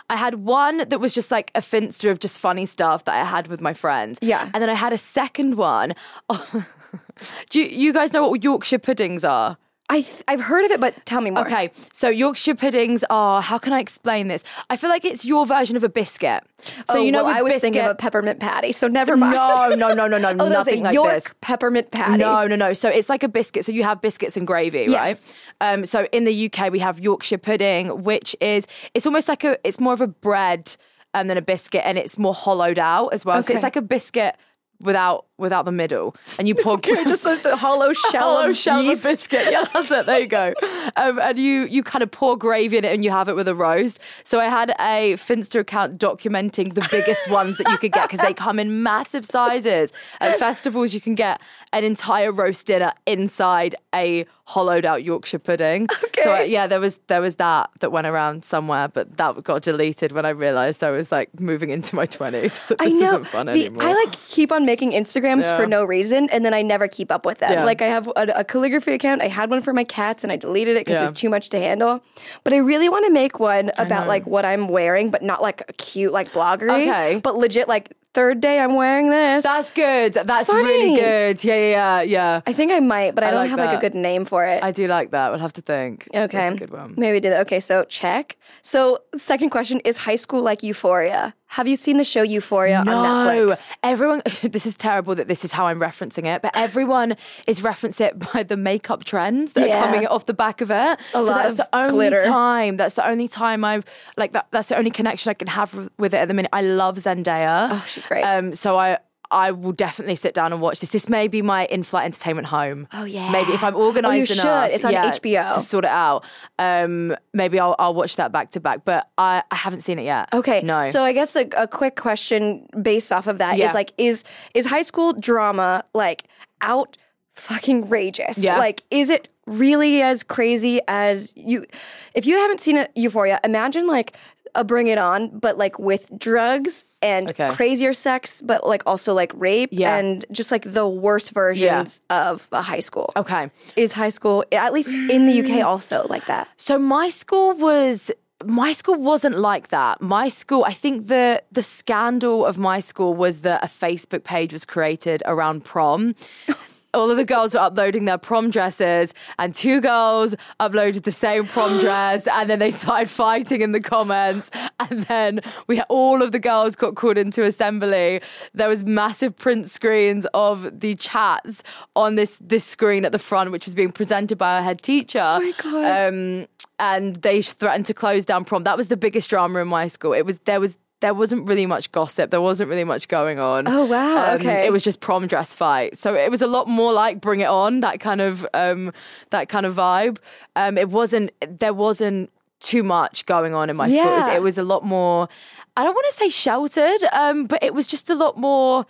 Speaker 3: I had one that was just like a Finsta of just funny stuff that I had with my friends.
Speaker 2: Yeah.
Speaker 3: and then I had a second one. Do you, you guys know what Yorkshire puddings are?
Speaker 2: I th- I've heard of it, but tell me more.
Speaker 3: Okay, so Yorkshire puddings are. How can I explain this? I feel like it's your version of a biscuit. So
Speaker 2: oh,
Speaker 3: you know,
Speaker 2: well, I was
Speaker 3: biscuit,
Speaker 2: thinking of a peppermint patty, so never mind.
Speaker 3: No, no, no, no, no,
Speaker 2: oh,
Speaker 3: nothing
Speaker 2: a
Speaker 3: like
Speaker 2: York
Speaker 3: this.
Speaker 2: peppermint patty.
Speaker 3: No, no, no. So it's like a biscuit. So you have biscuits and gravy,
Speaker 2: Yes.
Speaker 3: right? Um, so in the UK we have Yorkshire pudding, which is it's almost like a it's more of a bread um, than a biscuit, and it's more hollowed out as well. So it's like a biscuit without without the middle, and you pour
Speaker 2: just like the hollow shell
Speaker 3: hollow
Speaker 2: of
Speaker 3: shell of a biscuit. Yeah, that's it. There you go. Um, and you you kind of pour gravy in it, and you have it with a roast. So I had a Finsta account documenting the biggest ones that you could get because they come in massive sizes. At festivals, you can get an entire roast dinner inside a hollowed out Yorkshire pudding. Okay. So uh, yeah, there was there was that that went around somewhere, but that got deleted when I realised I was like moving into my twenties. this
Speaker 2: I know.
Speaker 3: isn't fun
Speaker 2: The-
Speaker 3: anymore.
Speaker 2: I like keep on making Instagrams
Speaker 3: Yeah.
Speaker 2: for no reason, and then I never keep up with them.
Speaker 3: Yeah.
Speaker 2: Like I have a, a calligraphy account. I had one for my cats, and I deleted it because
Speaker 3: Yeah.
Speaker 2: it was too much to handle. But I really want to make one about like what I'm wearing, but not like a cute like bloggery.
Speaker 3: Okay.
Speaker 2: But legit like third day I'm wearing this.
Speaker 3: That's good. That's really good. Yeah, yeah, yeah. yeah.
Speaker 2: I think I might, but I,
Speaker 3: I
Speaker 2: don't
Speaker 3: like
Speaker 2: have like a good name for it.
Speaker 3: I do like that. We'll have to think.
Speaker 2: Okay.
Speaker 3: That's a good one.
Speaker 2: Maybe do that. Okay, so check. So second question is high school like Euphoria? Have you seen the show Euphoria on
Speaker 3: No,
Speaker 2: Netflix?
Speaker 3: everyone. This is terrible that this is how I'm referencing it, but everyone is referencing it by the makeup trends that
Speaker 2: Yeah.
Speaker 3: are coming off the back of it.
Speaker 2: A
Speaker 3: so that's the only
Speaker 2: glitter.
Speaker 3: time. That's the only time I've like that. That's the only connection I can have with it at the minute. I love Zendaya.
Speaker 2: Oh, she's great.
Speaker 3: Um, so I. I will definitely sit down and watch this. This may be my in-flight entertainment home.
Speaker 2: Oh, yeah.
Speaker 3: Maybe if I'm organised
Speaker 2: should.
Speaker 3: enough,
Speaker 2: It's on
Speaker 3: yeah,
Speaker 2: HBO.
Speaker 3: to sort it out. Um, maybe I'll, I'll watch that back to back. But I, I haven't seen it yet.
Speaker 2: Okay.
Speaker 3: no.
Speaker 2: So I guess like a quick question based off of that is
Speaker 3: Yeah.
Speaker 2: like is is high school drama like out fucking rageous?
Speaker 3: Yeah.
Speaker 2: Like is it really as crazy as you if you haven't seen Euphoria, imagine like a bring it on but like with drugs and
Speaker 3: Okay.
Speaker 2: crazier sex but like also like rape
Speaker 3: Yeah.
Speaker 2: and just like the worst versions of a high school.
Speaker 3: okay.
Speaker 2: Is high school at least in the UK also like that?
Speaker 3: So my school was my school wasn't like that. My school, I think the the scandal of my school was that a Facebook page was created around prom. All of the girls were uploading their prom dresses, and two girls uploaded the same prom dress, and then they started fighting in the comments. And then we all of the girls got called into assembly. There was massive print screens of the chats on this this screen at the front, which was being presented by our head teacher. Oh
Speaker 2: my God.
Speaker 3: Um, and they threatened to close down prom. That was the biggest drama in my school. It was there was there wasn't really much gossip. There wasn't really much going on.
Speaker 2: Oh, wow.
Speaker 3: Um,
Speaker 2: Okay.
Speaker 3: It was just prom dress fight. So it was a lot more like Bring It On, that kind of um, that kind of vibe. Um, it wasn't there wasn't too much going on in my school. It was, it was a lot more. I don't want to say sheltered, um, but it was just a lot more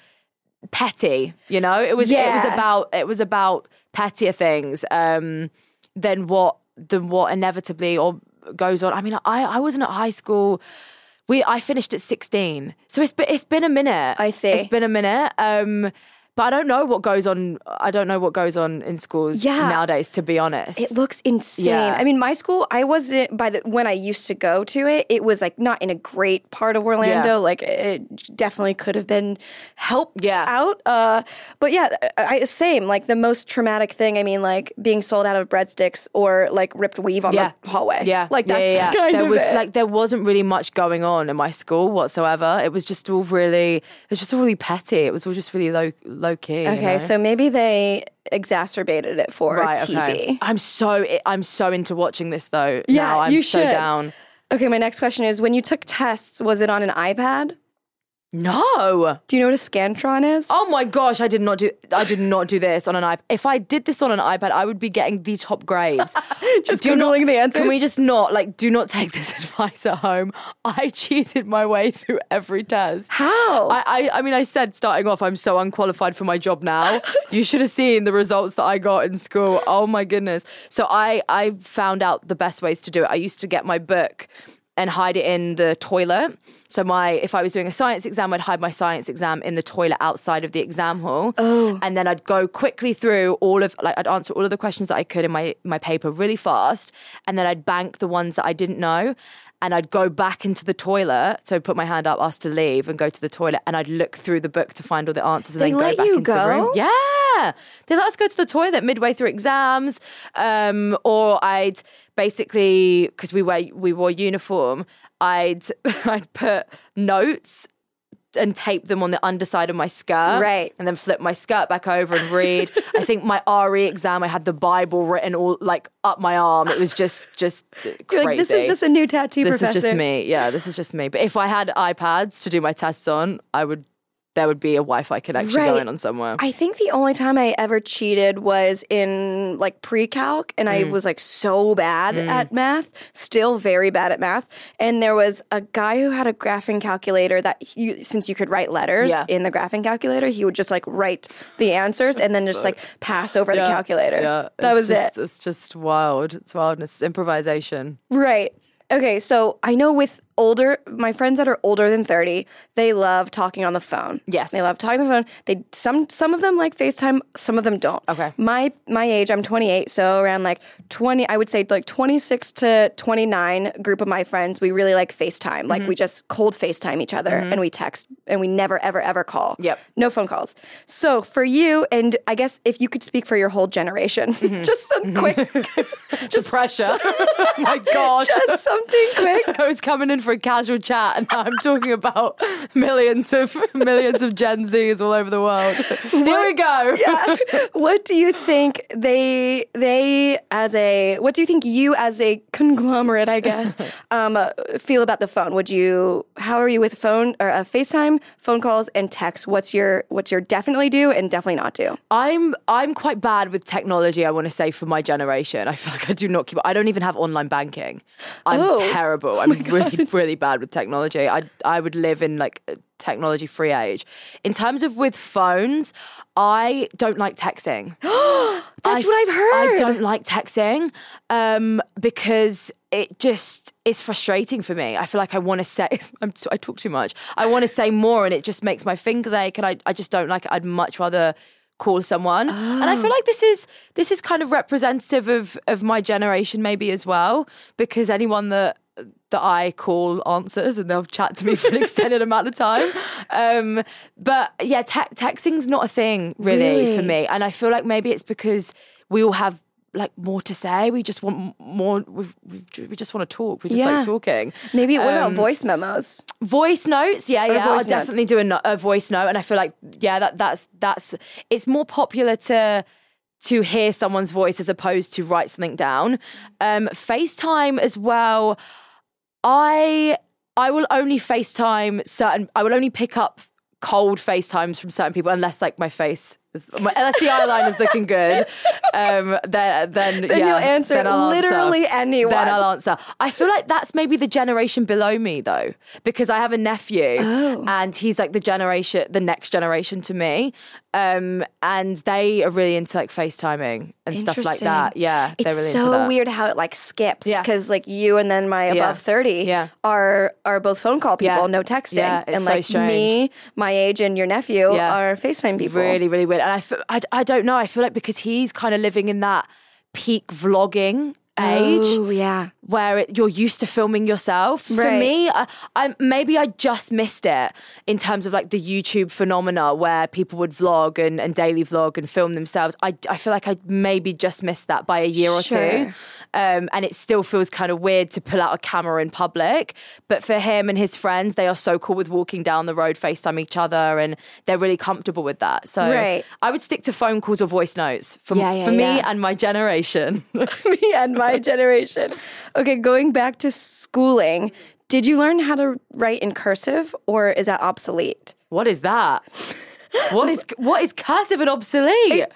Speaker 3: petty. You know, it was it was about it was about pettier things um, than what than what inevitably or goes on. I mean, I I wasn't at high school. We I finished at sixteen, so it's been it's been a minute.
Speaker 2: I see.
Speaker 3: It's been a minute. Um, but I don't know what goes on. I don't know what goes on in schools
Speaker 2: Yeah.
Speaker 3: nowadays. To be honest,
Speaker 2: It looks insane.
Speaker 3: Yeah.
Speaker 2: I mean, my school, I wasn't by the when I used to go to it. It was like not in a great part of Orlando.
Speaker 3: Yeah.
Speaker 2: Like it definitely could have been helped
Speaker 3: Yeah.
Speaker 2: out. Uh, but yeah, I, same. Like the most traumatic thing. I mean, like being sold out of breadsticks or like ripped weave on the hallway.
Speaker 3: Yeah,
Speaker 2: like that's
Speaker 3: yeah, yeah.
Speaker 2: kind
Speaker 3: there
Speaker 2: of
Speaker 3: was
Speaker 2: it.
Speaker 3: like there wasn't really much going on in my school whatsoever. It was just all really, it was just all really petty. It was all just really low low key. you
Speaker 2: okay,
Speaker 3: know?
Speaker 2: so maybe they exacerbated it for
Speaker 3: right,
Speaker 2: TV.
Speaker 3: okay. I'm so I'm so into watching this though.
Speaker 2: Yeah,
Speaker 3: now. I'm
Speaker 2: you
Speaker 3: so
Speaker 2: should.
Speaker 3: down.
Speaker 2: Okay, my next question is: When you took tests, was it on an iPad?
Speaker 3: No.
Speaker 2: Do you know what a Scantron is?
Speaker 3: Oh my gosh, I did not do I did not do this on an iPad. If I did this on an iPad, I would be getting the top grades.
Speaker 2: Just
Speaker 3: do not,
Speaker 2: the answers?
Speaker 3: Can we just not like do not take this advice at home? I cheated my way through every test.
Speaker 2: How?
Speaker 3: I, I I mean I said starting off I'm so unqualified for my job now. you should have seen the results that I got in school. Oh my goodness. So I I found out the best ways to do it. I used to get my book and hide it in the toilet. So my if I was doing a science exam, I'd hide my science exam in the toilet outside of the exam hall. Oh. And then I'd go quickly through all of like I'd answer all of the questions that I could in my my paper really fast, and then I'd bank the ones that I didn't know. And I'd go back into the toilet, so put my hand up, ask to leave, and go to the toilet, and I'd look through the book to find all the answers, and
Speaker 2: They
Speaker 3: then
Speaker 2: let
Speaker 3: go back
Speaker 2: you
Speaker 3: into the room.
Speaker 2: go?
Speaker 3: Yeah, they let us go to the toilet midway through exams, um, or I'd basically because we wear we wore uniform, I'd I'd put notes and tape them on the underside of my skirt,
Speaker 2: Right.
Speaker 3: and then flip my skirt back over and read. I think my RE exam, I had the Bible written all like up my arm. It was just just crazy.
Speaker 2: like, this is just a new tattoo
Speaker 3: this
Speaker 2: professor.
Speaker 3: is just me. Yeah, this is just me. But if I had iPads to do my tests on, I would there would be a Wi-Fi connection
Speaker 2: Right.
Speaker 3: going on somewhere.
Speaker 2: I think the only time I ever cheated was in like pre-calc and
Speaker 3: Mm.
Speaker 2: I was like so bad at math, still very bad at math. And there was a guy who had a graphing calculator that he, since you could write letters
Speaker 3: Yeah.
Speaker 2: in the graphing calculator, he would just like write the answers and then just like pass over the calculator.
Speaker 3: Yeah,
Speaker 2: that
Speaker 3: it's
Speaker 2: was
Speaker 3: just,
Speaker 2: it.
Speaker 3: It's just wild. It's wildness, improvisation.
Speaker 2: Right. Okay, so I know with older my friends that are older than 30, they love talking on the phone.
Speaker 3: Yes.
Speaker 2: They love talking on the phone. They some some of them like FaceTime, some of them don't.
Speaker 3: Okay.
Speaker 2: My my age, I'm 28, so around like 20, I would say like 26 to 29 group of my friends, we really like FaceTime. Like
Speaker 3: Mm-hmm.
Speaker 2: we just cold FaceTime each other and we text and we never ever ever call.
Speaker 3: Yep.
Speaker 2: No phone calls. So for you and I guess if you could speak for your whole generation,
Speaker 3: Mm-hmm.
Speaker 2: just some quick
Speaker 3: Just pressure. oh my god.
Speaker 2: just something quick.
Speaker 3: I was coming in for a casual chat, and now I'm talking about millions of millions of Gen Zs all over the world. Here we go.
Speaker 2: yeah. What do you think they they as a what do you think you as a conglomerate, I guess, um, feel about the phone? Would you how are you with phone or uh, FaceTime, phone calls, and text? What's your what's your definitely do and definitely not do?
Speaker 3: I'm I'm quite bad with technology. I want to say for my generation, I feel like I do not keep. I don't even have online banking. I'm
Speaker 2: Oh.
Speaker 3: terrible. I'm really really bad with technology. I I would live in like a technology free age. In terms of with phones, I don't like texting.
Speaker 2: That's
Speaker 3: I-
Speaker 2: what I've heard.
Speaker 3: I don't like texting um, because it just is frustrating for me. I feel like I want to say, I'm t- I talk too much. I want to say more and it just makes my fingers ache and I, I just don't like it. I'd much rather call someone. And I feel like this is this is kind of representative of of my generation maybe as well because anyone that that I call answers and they'll chat to me for an extended amount of time. Um, but yeah, te- texting's not a thing really, for me. And I feel like maybe it's because we all have like more to say. We just want more. We, we, just want to talk. We just
Speaker 2: Yeah.
Speaker 3: like talking.
Speaker 2: Maybe what about
Speaker 3: Um,
Speaker 2: voice memos?
Speaker 3: Voice notes, yeah, yeah. I'll
Speaker 2: voice
Speaker 3: definitely do a, no- a voice note, and I feel like yeah, that that's that's it's more popular to to hear someone's voice as opposed to write something down. Um, FaceTime as well. I I will only FaceTime certain. I will only pick up cold FaceTimes from certain people unless like my face. Is, unless the eyeliner's looking good, um, then then,
Speaker 2: Then
Speaker 3: yeah,
Speaker 2: you'll answer
Speaker 3: then
Speaker 2: literally anyone.
Speaker 3: Then I'll answer. I feel like that's maybe the generation below me though, because I have a nephew
Speaker 2: Oh.
Speaker 3: and he's like the generation, the next generation to me. Um, and they are really into like FaceTiming and stuff like that. Yeah.
Speaker 2: It's
Speaker 3: they're really
Speaker 2: so
Speaker 3: into that.
Speaker 2: weird how it like skips
Speaker 3: Yeah.
Speaker 2: because like you and then my above
Speaker 3: Yeah.
Speaker 2: 30
Speaker 3: Yeah.
Speaker 2: are are both phone call people,
Speaker 3: Yeah.
Speaker 2: no texting.
Speaker 3: Yeah,
Speaker 2: and
Speaker 3: so
Speaker 2: like
Speaker 3: strange.
Speaker 2: me, my age and your nephew
Speaker 3: Yeah.
Speaker 2: are FaceTime people.
Speaker 3: Really, really weird. And I, I, I don't know. I feel like because he's kind of living in that peak vlogging age
Speaker 2: Oh, yeah.
Speaker 3: where it, you're used to filming yourself. For me, I, I maybe I just missed it in terms of like the YouTube phenomena where people would vlog and, and daily vlog and film themselves. I, I feel like I maybe just missed that by a year or two. Um, and it still feels kind of weird to pull out a camera in public. But for him and his friends, they are so cool with walking down the road, FaceTime each other, and they're really comfortable with that. So
Speaker 2: Right.
Speaker 3: I would stick to phone calls or voice notes for,
Speaker 2: Yeah, yeah,
Speaker 3: for me and my generation.
Speaker 2: me and my generation. Okay, going back to schooling, did you learn how to write in cursive or is that obsolete?
Speaker 3: What is that? What is what is cursive and obsolete?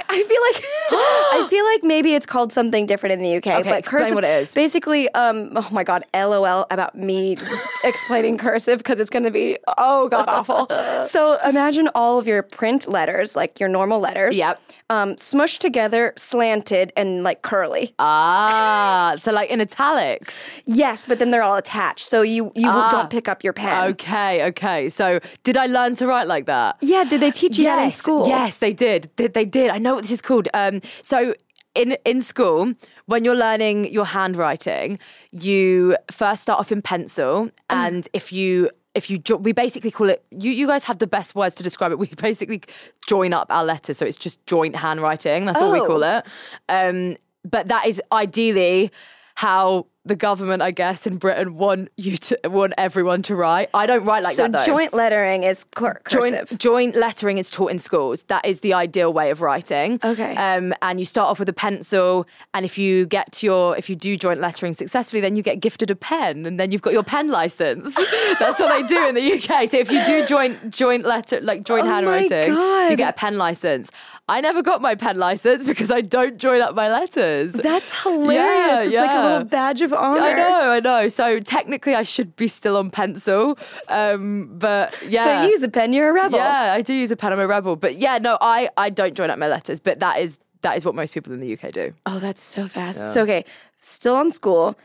Speaker 2: I feel like I feel like maybe it's called something different in the UK.
Speaker 3: Okay,
Speaker 2: but
Speaker 3: explain
Speaker 2: cursive,
Speaker 3: what it is.
Speaker 2: Basically, um, oh my god, LOL about me explaining cursive because it's going to be oh god awful. so imagine all of your print letters, like your normal letters,
Speaker 3: Yep.
Speaker 2: Um, smushed together, slanted, and like curly.
Speaker 3: Ah, so like in italics.
Speaker 2: Yes, but then they're all attached, so you you
Speaker 3: Ah.
Speaker 2: don't pick up your pen.
Speaker 3: Okay, okay. So did I learn to write like that?
Speaker 2: Yeah, did they teach you that in school?
Speaker 3: Yes, they did. They, they did. I know what this is called. Um, so in in school, when you're learning your handwriting, you first start off in pencil, and if you if you jo- we basically call it you you guys have the best words to describe it. We basically join up our letters, so it's just joint handwriting. That's what we
Speaker 2: Oh.
Speaker 3: call it. Um, but that is ideally how the government, I guess, in Britain want you to want everyone to write. I don't write like
Speaker 2: so
Speaker 3: that though.
Speaker 2: joint lettering is cur- cursive.
Speaker 3: Joint, joint lettering is taught in schools. That is the ideal way of writing.
Speaker 2: Okay.
Speaker 3: Um, and you start off with a pencil, and if you get to your, if you do joint lettering successfully, then you get gifted a pen, and then you've got your pen license. That's what they do in the UK. So if you do joint joint letter, like joint
Speaker 2: Oh
Speaker 3: handwriting, you get a pen license. I never got my pen license because I don't join up my letters.
Speaker 2: That's hilarious. it's like a little badge of honor.
Speaker 3: I know, I know. So technically, I should be still on pencil, um, but yeah.
Speaker 2: But you use a pen, you're a rebel.
Speaker 3: Yeah, I do use a pen. I'm a rebel. But yeah, no, I I don't join up my letters. But that is that is what most people in the UK do.
Speaker 2: Oh, that's so fast. So okay, still on school.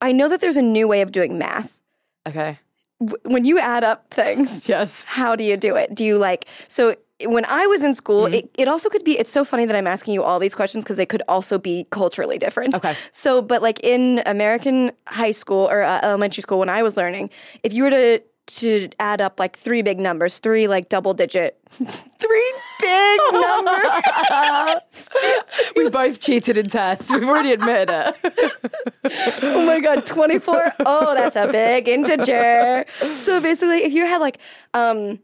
Speaker 2: I know that there's a new way of doing math.
Speaker 3: Okay.
Speaker 2: W- When you add up things,
Speaker 3: Yes.
Speaker 2: how do you do it? Do you like so when I was in school,
Speaker 3: Mm-hmm.
Speaker 2: it, it also could be it's so funny that I'm asking you all these questions because they could also be culturally different.
Speaker 3: Okay.
Speaker 2: So, but like in American high school or uh, elementary school when I was learning, if you were to to add up like three big numbers, three like double digit, three big numbers.
Speaker 3: We both cheated in tests. We've already admitted it.
Speaker 2: oh my god, 24. Oh, that's a big integer. So basically, if you had like um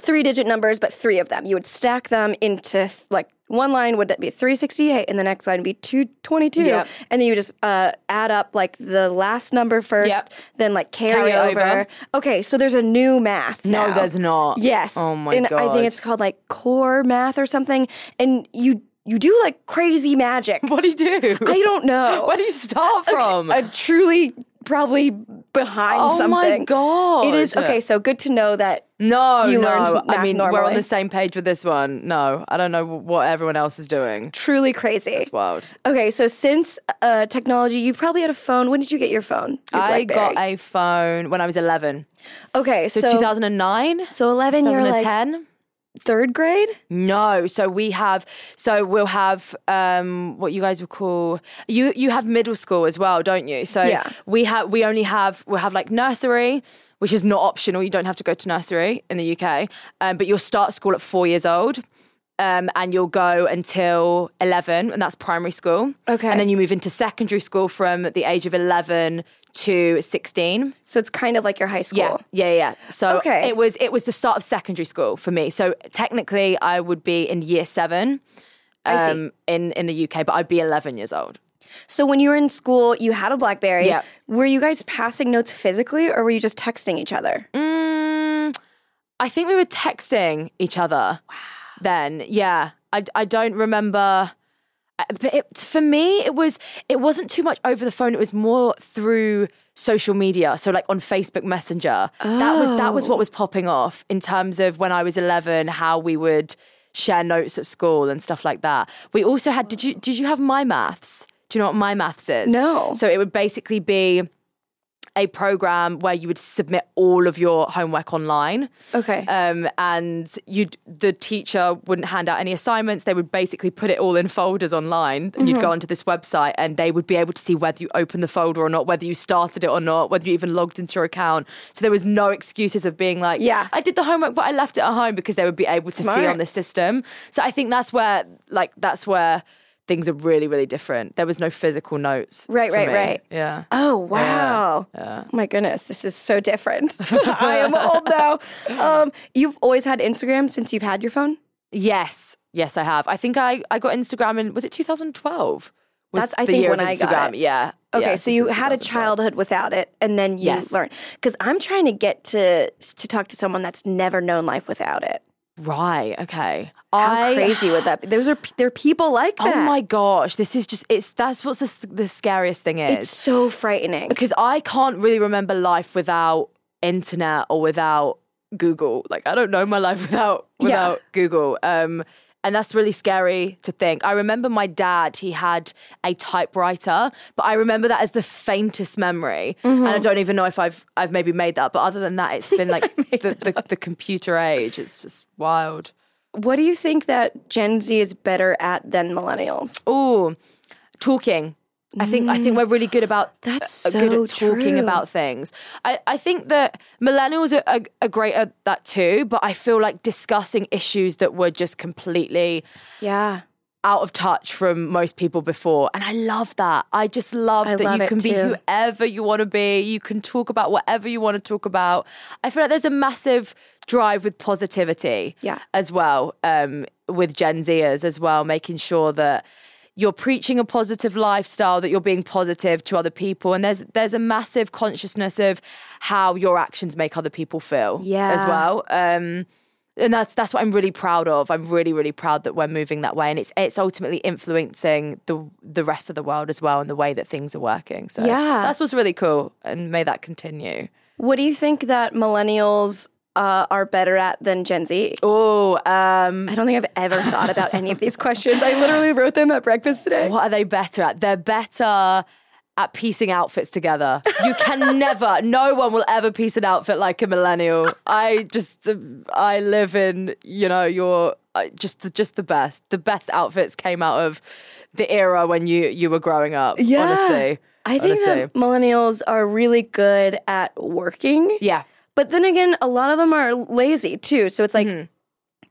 Speaker 2: three digit numbers, but three of them, you would stack them into th- like one line would be 368 and the next line would be 222
Speaker 3: Yep.
Speaker 2: and then you just uh, add up like the last number first
Speaker 3: Yep.
Speaker 2: then like carry,
Speaker 3: Carry
Speaker 2: over.
Speaker 3: over.
Speaker 2: okay so there's a new math
Speaker 3: No,
Speaker 2: now.
Speaker 3: there's not.
Speaker 2: yes
Speaker 3: Oh my
Speaker 2: god. i think it's called like core math or something and you you do like crazy magic
Speaker 3: What do you do?
Speaker 2: i don't know
Speaker 3: Where do you start from?
Speaker 2: a truly probably behind
Speaker 3: Oh my
Speaker 2: something.
Speaker 3: God.
Speaker 2: It is okay. So good to know that.
Speaker 3: no,
Speaker 2: You
Speaker 3: no. I mean, we're on the same page with this one. No, I don't know what everyone else is doing.
Speaker 2: Truly crazy.
Speaker 3: It's wild.
Speaker 2: Okay, so since uh, technology, you've probably had a phone. When did you get your phone? Your
Speaker 3: I got a phone when I was 11.
Speaker 2: okay.
Speaker 3: So,
Speaker 2: So,
Speaker 3: 2009?
Speaker 2: so eleven. You're like
Speaker 3: 2010?
Speaker 2: Third grade.
Speaker 3: No, so we have so we'll have um what you guys would call you you have middle school as well, don't you? So
Speaker 2: Yeah.
Speaker 3: we have we only have we'll have like nursery, which is not optional. You don't have to go to nursery in the UK, um, but you'll start school at four years old. Um, and you'll go until 11, and that's primary school.
Speaker 2: Okay.
Speaker 3: And then you move into secondary school from the age of 11 to 16.
Speaker 2: So it's kind of like your high school.
Speaker 3: Yeah, yeah, yeah. So
Speaker 2: Okay.
Speaker 3: it was it was the start of secondary school for me. So technically, I would be in year seven um, in in the UK, but I'd be eleven years old.
Speaker 2: So when you were in school, you had a BlackBerry.
Speaker 3: Yeah.
Speaker 2: Were you guys passing notes physically, or were you just texting each other?
Speaker 3: Mm, I think we were texting each other. Wow. Then, yeah, I I don't remember. Uh, But it, for me, it was it wasn't too much over the phone. It was more through social media. So like on Facebook Messenger. That was that was what was popping off in terms of when I was eleven. How we would share notes at school and stuff like that. We also had. Did you did you have MyMaths? Do you know what MyMaths is?
Speaker 2: No.
Speaker 3: So it would basically be a program where you would submit all of your homework online.
Speaker 2: Okay.
Speaker 3: Um, and you the teacher wouldn't hand out any assignments. They would basically put it all in folders online, and you'd
Speaker 2: Mm-hmm.
Speaker 3: go onto this website, and they would be able to see whether you opened the folder or not, whether you started it or not, whether you even logged into your account. So there was no excuses of being like,
Speaker 2: Yeah.
Speaker 3: I did the homework, but I left it at home because they would be able to see on the system. So I think that's where, like, that's where. Things are really, really different. There was no physical notes.
Speaker 2: Right, right,
Speaker 3: me.
Speaker 2: right.
Speaker 3: Yeah.
Speaker 2: Oh wow!
Speaker 3: yeah.
Speaker 2: My goodness, this is so different. I am old now. Um, you've always had Instagram since you've had your phone.
Speaker 3: Yes, yes, I have. I think I, I got Instagram in was it 2012? Was
Speaker 2: That's I
Speaker 3: the
Speaker 2: think
Speaker 3: year
Speaker 2: when I got it.
Speaker 3: Yeah.
Speaker 2: Okay,
Speaker 3: yeah,
Speaker 2: so you had a childhood without it, and then you
Speaker 3: Yes.
Speaker 2: learned. Because I'm trying to get to to talk to someone that's never known life without it.
Speaker 3: Right. Okay.
Speaker 2: How
Speaker 3: I,
Speaker 2: crazy would that be? Those are there are people like that.
Speaker 3: Oh my gosh! This is just it's that's what's the, the scariest thing is
Speaker 2: It's so frightening.
Speaker 3: because I can't really remember life without internet or without Google. Like I don't know my life without
Speaker 2: Yeah.
Speaker 3: without Google. Um, and that's really scary to think. I remember my dad; he had a typewriter, but I remember that as the faintest memory. And I mm-hmm. don't even know if I've I've maybe made that. But other than that, it's been like the, the the computer age. It's just wild.
Speaker 2: What do you think that Gen Z is better at than millennials?
Speaker 3: Oh, talking. I think I think we're really good about
Speaker 2: Mm. That's
Speaker 3: uh, good at talking
Speaker 2: true.
Speaker 3: about things. I, I think that millennials are, are, are great at that too, but I feel like discussing issues that were just completely
Speaker 2: Yeah.
Speaker 3: out of touch from most people before. And I love that. I just love
Speaker 2: I
Speaker 3: that
Speaker 2: love
Speaker 3: you can be
Speaker 2: too.
Speaker 3: whoever you want to be. You can talk about whatever you want to talk about. I feel like there's a massive drive with positivity
Speaker 2: Yeah.
Speaker 3: as well um, with Gen Zers as well, making sure that you're preaching a positive lifestyle, that you're being positive to other people, and there's there's a massive consciousness of how your actions make other people feel
Speaker 2: Yeah.
Speaker 3: as well. Um, and that's that's what I'm really proud of. I'm really really proud that we're moving that way, and it's it's ultimately influencing the the rest of the world as well, and the way that things are working. So
Speaker 2: Yeah.
Speaker 3: that's what's really cool, and may that continue.
Speaker 2: What do you think that millennials uh, are better at than Gen Z?
Speaker 3: Oh, um,
Speaker 2: I don't think I've ever thought about any of these questions. I literally wrote them at breakfast today.
Speaker 3: What are they better at? They're better at piecing outfits together. You can never, no one will ever piece an outfit like a millennial. I just, I live in, you know, your just the, just the best. The best outfits came out of the era when you you were growing up.
Speaker 2: Yeah.
Speaker 3: honestly,
Speaker 2: I think
Speaker 3: honestly.
Speaker 2: that millennials are really good at working.
Speaker 3: yeah,
Speaker 2: But then again, a lot of them are lazy too. So it's like,
Speaker 3: Mm-hmm.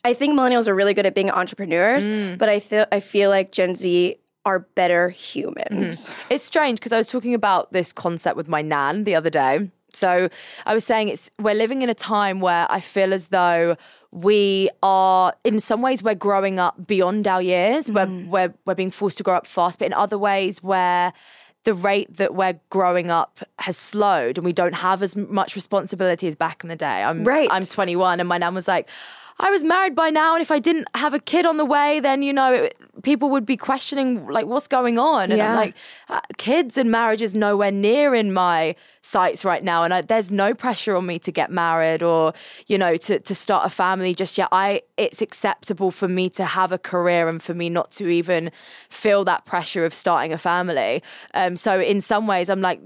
Speaker 2: I think millennials are really good at being entrepreneurs,
Speaker 3: Mm.
Speaker 2: but I feel I feel like Gen Z are better humans.
Speaker 3: It's strange because I was talking about this concept with my nan the other day. So I was saying it's we're living in a time where I feel as though we are in some ways we're growing up beyond our years. We're we're we're being forced to grow up fast, but in other ways where the rate that we're growing up has slowed and we don't have as much responsibility as back in the day. I'm
Speaker 2: Right.
Speaker 3: I'm 21 and my nan was like I was married by now, and if I didn't have a kid on the way, then you know it, people would be questioning like what's going on. And
Speaker 2: Yeah.
Speaker 3: I'm like, uh, kids and marriage is nowhere near in my sights right now, and I, there's no pressure on me to get married or you know to to start a family just yet. I it's acceptable for me to have a career and for me not to even feel that pressure of starting a family. Um, so in some ways, I'm like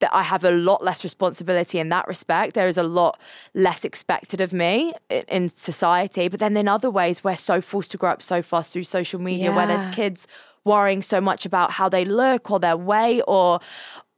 Speaker 3: that I have a lot less responsibility in that respect. There is a lot less expected of me in society. But then in other ways, we're so forced to grow up so fast through social media where there's kids worrying so much about how they look or their weight or,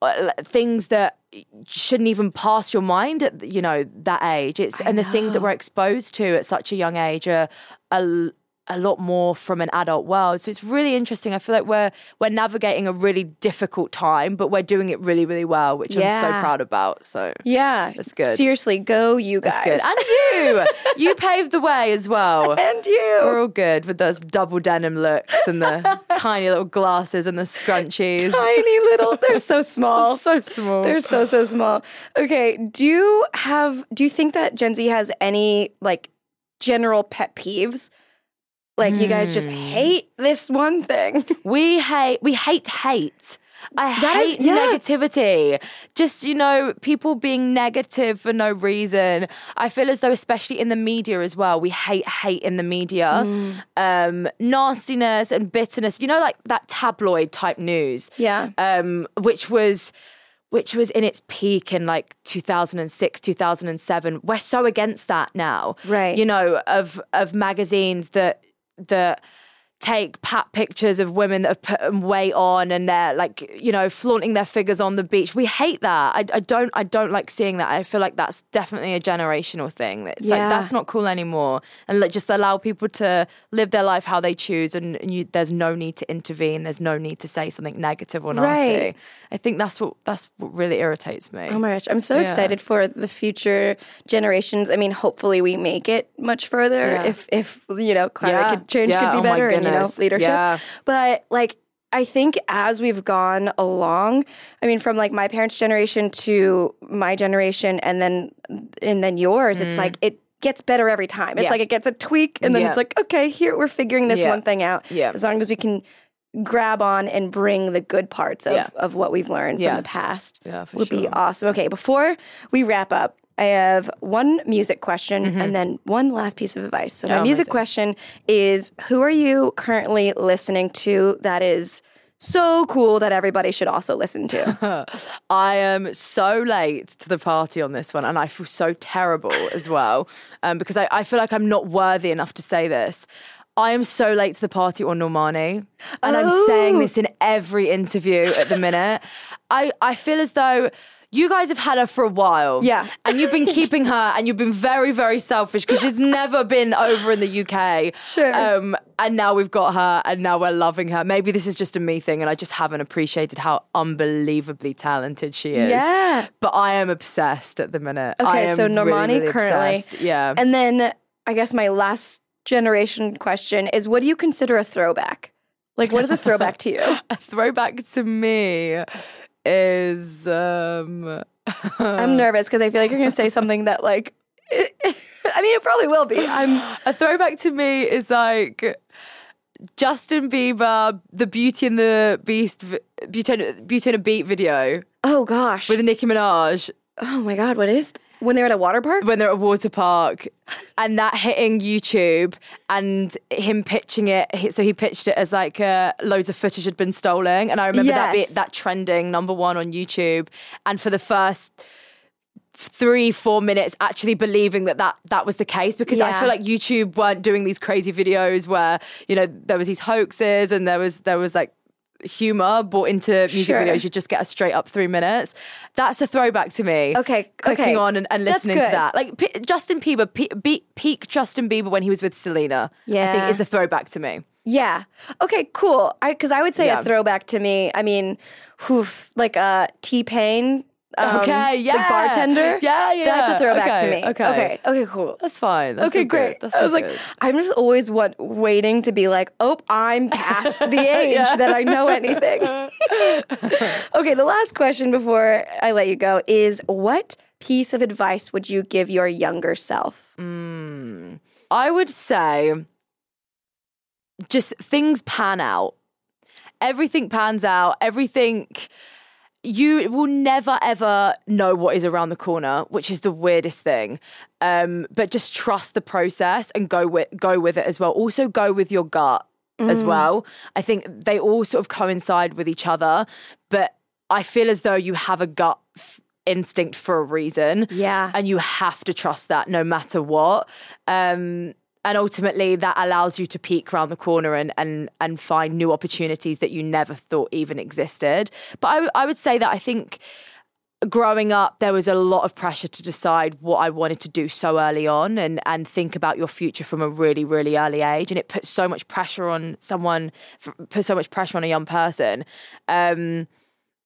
Speaker 3: uh, or things that shouldn't even pass your mind at you know that age it's and the things that we're exposed to at such a young age are a, a lot more from an adult world so it's really interesting i feel like we're we're navigating a really difficult time but we're doing it really really well which i'm so proud about so
Speaker 2: Yeah,
Speaker 3: That's good.
Speaker 2: Seriously, go you guys.
Speaker 3: that's good and you you paved the way as well
Speaker 2: and you.
Speaker 3: we're all good with those double denim looks and the tiny little glasses and the scrunchies
Speaker 2: tiny little. They're so small.
Speaker 3: so small
Speaker 2: They're so so small. Okay, do you have? Do you think that Gen Z has any like general pet peeves? Like you guys just
Speaker 3: Hmm.
Speaker 2: hate this one thing.
Speaker 3: We hate we hate hate. I
Speaker 2: That is-
Speaker 3: hate
Speaker 2: yeah.
Speaker 3: negativity. Just, you know, people being negative for no reason. I feel as though, especially in the media as well, we hate hate in the media.
Speaker 2: Mm.
Speaker 3: Um, nastiness and bitterness, you know, like that tabloid type news.
Speaker 2: Yeah.
Speaker 3: Um, which was which was in its peak in like 2006 2007 we're so against that now
Speaker 2: Right.
Speaker 3: you know of of magazines that that take pat pictures of women that have put weight on and they're like you know flaunting their figures on the beach. We hate that. I, I don't i don't like seeing that. I feel like that's definitely a generational thing. It's
Speaker 2: Yeah.
Speaker 3: like that's not cool anymore. And like, just allow people to live their life how they choose and, and you, there's no need to intervene. There's no need to say something negative or nasty.
Speaker 2: Right.
Speaker 3: i think that's what that's what really irritates me.
Speaker 2: Oh my gosh, I'm so
Speaker 3: Yeah.
Speaker 2: excited for the future generations. I mean, hopefully we make it much further
Speaker 3: Yeah.
Speaker 2: if if you know climate change could be
Speaker 3: Oh
Speaker 2: better and know leadership.
Speaker 3: Yeah.
Speaker 2: But like I think as we've gone along, I mean from like my parents' generation to my generation and then and then yours, it's like it gets better every time. It's
Speaker 3: Mm. Yeah.
Speaker 2: like it gets a tweak and then
Speaker 3: Yeah.
Speaker 2: it's like, okay, here we're figuring this
Speaker 3: Yeah.
Speaker 2: one thing out.
Speaker 3: Yeah.
Speaker 2: As long as we can grab on and bring the good parts of, of what we've learned from the past
Speaker 3: Yeah, for
Speaker 2: would be awesome. Okay, before we wrap up, I have one music question
Speaker 3: Mm-hmm.
Speaker 2: and then one last piece of advice. So my
Speaker 3: Oh,
Speaker 2: music question is who are you currently listening to that is so cool that everybody should also listen to?
Speaker 3: I am so late to the party on this one, and I feel so terrible as well um, because I, I feel like I'm not worthy enough to say this. I am so late to the party on Normani, and I'm saying
Speaker 2: Oh.
Speaker 3: this in every interview at the minute. I, I feel as though you guys have had her for a while.
Speaker 2: Yeah.
Speaker 3: And you've been keeping her and you've been very, very selfish because she's never been over in the UK.
Speaker 2: Sure.
Speaker 3: Um, and now we've got her and now we're loving her. Maybe this is just a me thing and I just haven't appreciated how unbelievably talented she is.
Speaker 2: Yeah.
Speaker 3: But I am obsessed at the minute. I
Speaker 2: Okay,
Speaker 3: am
Speaker 2: so
Speaker 3: really,
Speaker 2: Normani
Speaker 3: really
Speaker 2: currently.
Speaker 3: obsessed. Yeah.
Speaker 2: And then I guess my last generation question is what do you consider a throwback? Like what is a throwback to you?
Speaker 3: a throwback to me is um
Speaker 2: I'm nervous because I feel like you're going to say something that like I mean it probably will be. I'm
Speaker 3: a throwback to me is like Justin Bieber, the Beauty and the Beast, Beauty and, Beauty and a Beat video
Speaker 2: Oh gosh.
Speaker 3: with Nicki Minaj
Speaker 2: oh my god, what is when they're at a water park?
Speaker 3: when they're at a water park, and that hitting YouTube and him pitching it. So he pitched it as like uh, loads of footage had been stolen, and I remember that
Speaker 2: Yes.
Speaker 3: bit that trending number one on YouTube, and for the first three four minutes actually believing that that, that was the case because i feel like youtube weren't doing these crazy videos where you know there was these hoaxes and there was there was like humor brought into music
Speaker 2: Sure.
Speaker 3: videos you just get a straight up three minutes that's a throwback to me
Speaker 2: Okay,
Speaker 3: clicking
Speaker 2: okay.
Speaker 3: on and, and listening to that like P- justin bieber P- peak justin bieber when he was with selena
Speaker 2: Yeah, i
Speaker 3: think is a throwback to me
Speaker 2: Yeah. Okay, cool. I cuz I would say
Speaker 3: Yeah.
Speaker 2: a throwback to me. I mean, whoof, like uh T-Pain um,
Speaker 3: Okay,
Speaker 2: The
Speaker 3: yeah.
Speaker 2: bartender.
Speaker 3: Yeah, yeah.
Speaker 2: That's a throwback to me.
Speaker 3: okay.
Speaker 2: Okay. Okay, cool.
Speaker 3: that's fine that's
Speaker 2: okay,
Speaker 3: good.
Speaker 2: great.
Speaker 3: that's
Speaker 2: I
Speaker 3: all
Speaker 2: was like. I'm just always want, waiting to be like, oh, I'm past the age
Speaker 3: Yeah.
Speaker 2: that I know anything. okay, the last question before I let you go is what piece of advice would you give your younger self?
Speaker 3: I would say just things pan out. Everything pans out. Everything you will never ever know what is around the corner, which is the weirdest thing. Um, but just trust the process and go with go with it as well. Also go with your gut as well. I think they all sort of coincide with each other, but I feel as though you have a gut f- instinct for a reason
Speaker 2: Yeah.
Speaker 3: and you have to trust that no matter what. Um, and ultimately, that allows you to peek around the corner and and and find new opportunities that you never thought even existed. But I, would say that I think growing up, there was a lot of pressure to decide what I wanted to do so early on and, and think about your future from a really, really early age. And it puts so much pressure on someone, puts so much pressure on a young person. Um,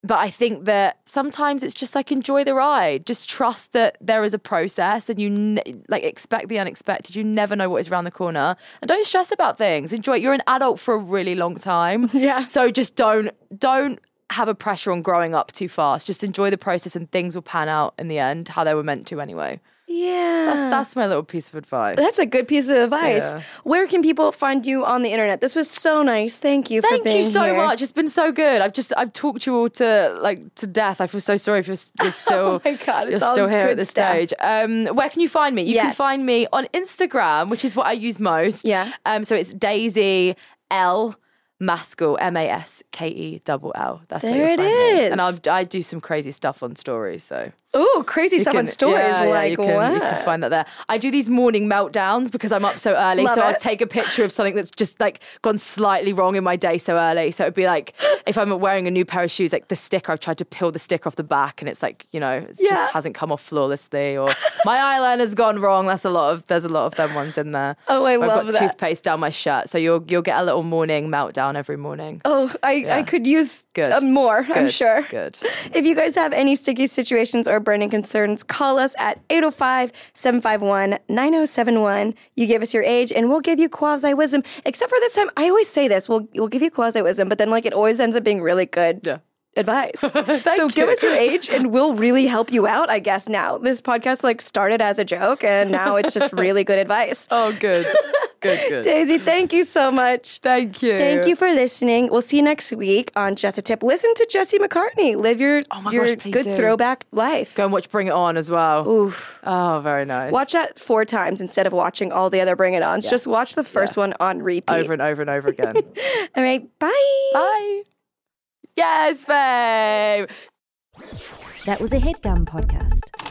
Speaker 3: but I think that sometimes it's just like enjoy the ride. Just trust that there is a process, and you ne- like expect the unexpected. You never know what is around the corner, and don't stress about things. Enjoy. it. You're an adult for a really long time,
Speaker 2: Yeah.
Speaker 3: So just don't don't have a pressure on growing up too fast. Just enjoy the process, and things will pan out in the end how they were meant to anyway.
Speaker 2: Yeah.
Speaker 3: That's that's my little piece of advice.
Speaker 2: That's a good piece of advice.
Speaker 3: Yeah.
Speaker 2: Where can people find you on the internet? This was so nice. Thank you for
Speaker 3: Thank you so
Speaker 2: here.
Speaker 3: much. It's been so good. I've just I've talked you all to like to death. I feel so sorry if you're, you're still
Speaker 2: Oh my God,
Speaker 3: you're still here at this
Speaker 2: stuff.
Speaker 3: stage. Um, where can you find me? You can find me on Instagram, which is what I use most.
Speaker 2: Yeah.
Speaker 3: Um, so it's Daisy L Maskell M A S K E double L. That's
Speaker 2: There
Speaker 3: where
Speaker 2: it
Speaker 3: you'll find me. And I'll, I do some crazy stuff on stories. So
Speaker 2: Ooh, crazy
Speaker 3: you
Speaker 2: stuff on stories.
Speaker 3: yeah, yeah,
Speaker 2: like
Speaker 3: you can,
Speaker 2: what?
Speaker 3: You can find that there. I do these morning meltdowns because I'm up so early.
Speaker 2: Love
Speaker 3: so I'll take a picture of something that's just like gone slightly wrong in my day so early. So it'd be like if I'm wearing a new pair of shoes, like the sticker, I've tried to peel the sticker off the back and it's like, you know, it
Speaker 2: Yeah.
Speaker 3: just hasn't come off flawlessly or my eyeliner's gone wrong. That's a lot of there's a lot of them ones in there.
Speaker 2: Oh, I
Speaker 3: I've
Speaker 2: love
Speaker 3: got
Speaker 2: that.
Speaker 3: toothpaste down my shirt. So you'll you'll get a little morning meltdown every morning.
Speaker 2: Oh, I, I could use
Speaker 3: Good.
Speaker 2: uh, more, I'm sure.
Speaker 3: Good.
Speaker 2: If you guys have any sticky situations or burning concerns, call us at 805 751 9071. You give us your age and we'll give you quasi wisdom. Except for this time, I always say this we'll, we'll give you quasi wisdom, but then like it always ends up being really good.
Speaker 3: Yeah.
Speaker 2: Advice. so give
Speaker 3: you.
Speaker 2: us your age and we'll really help you out, I guess, now. This podcast like started as a joke and now it's just really good advice.
Speaker 3: Oh good. good, good.
Speaker 2: Daisy, thank you so much.
Speaker 3: Thank you.
Speaker 2: Thank you for listening. We'll see you next week on Just a Tip. Listen to Jesse McCartney. Live your,
Speaker 3: Oh
Speaker 2: your
Speaker 3: gosh,
Speaker 2: good
Speaker 3: do.
Speaker 2: throwback life.
Speaker 3: Go and watch Bring It On as well.
Speaker 2: Oof.
Speaker 3: Oh, very nice.
Speaker 2: Watch that four times instead of watching all the other Bring It Ons. Just watch the first one on repeat.
Speaker 3: over and over and over again.
Speaker 2: All right, bye.
Speaker 3: Bye. Yes, babe.
Speaker 8: That was a headgum podcast.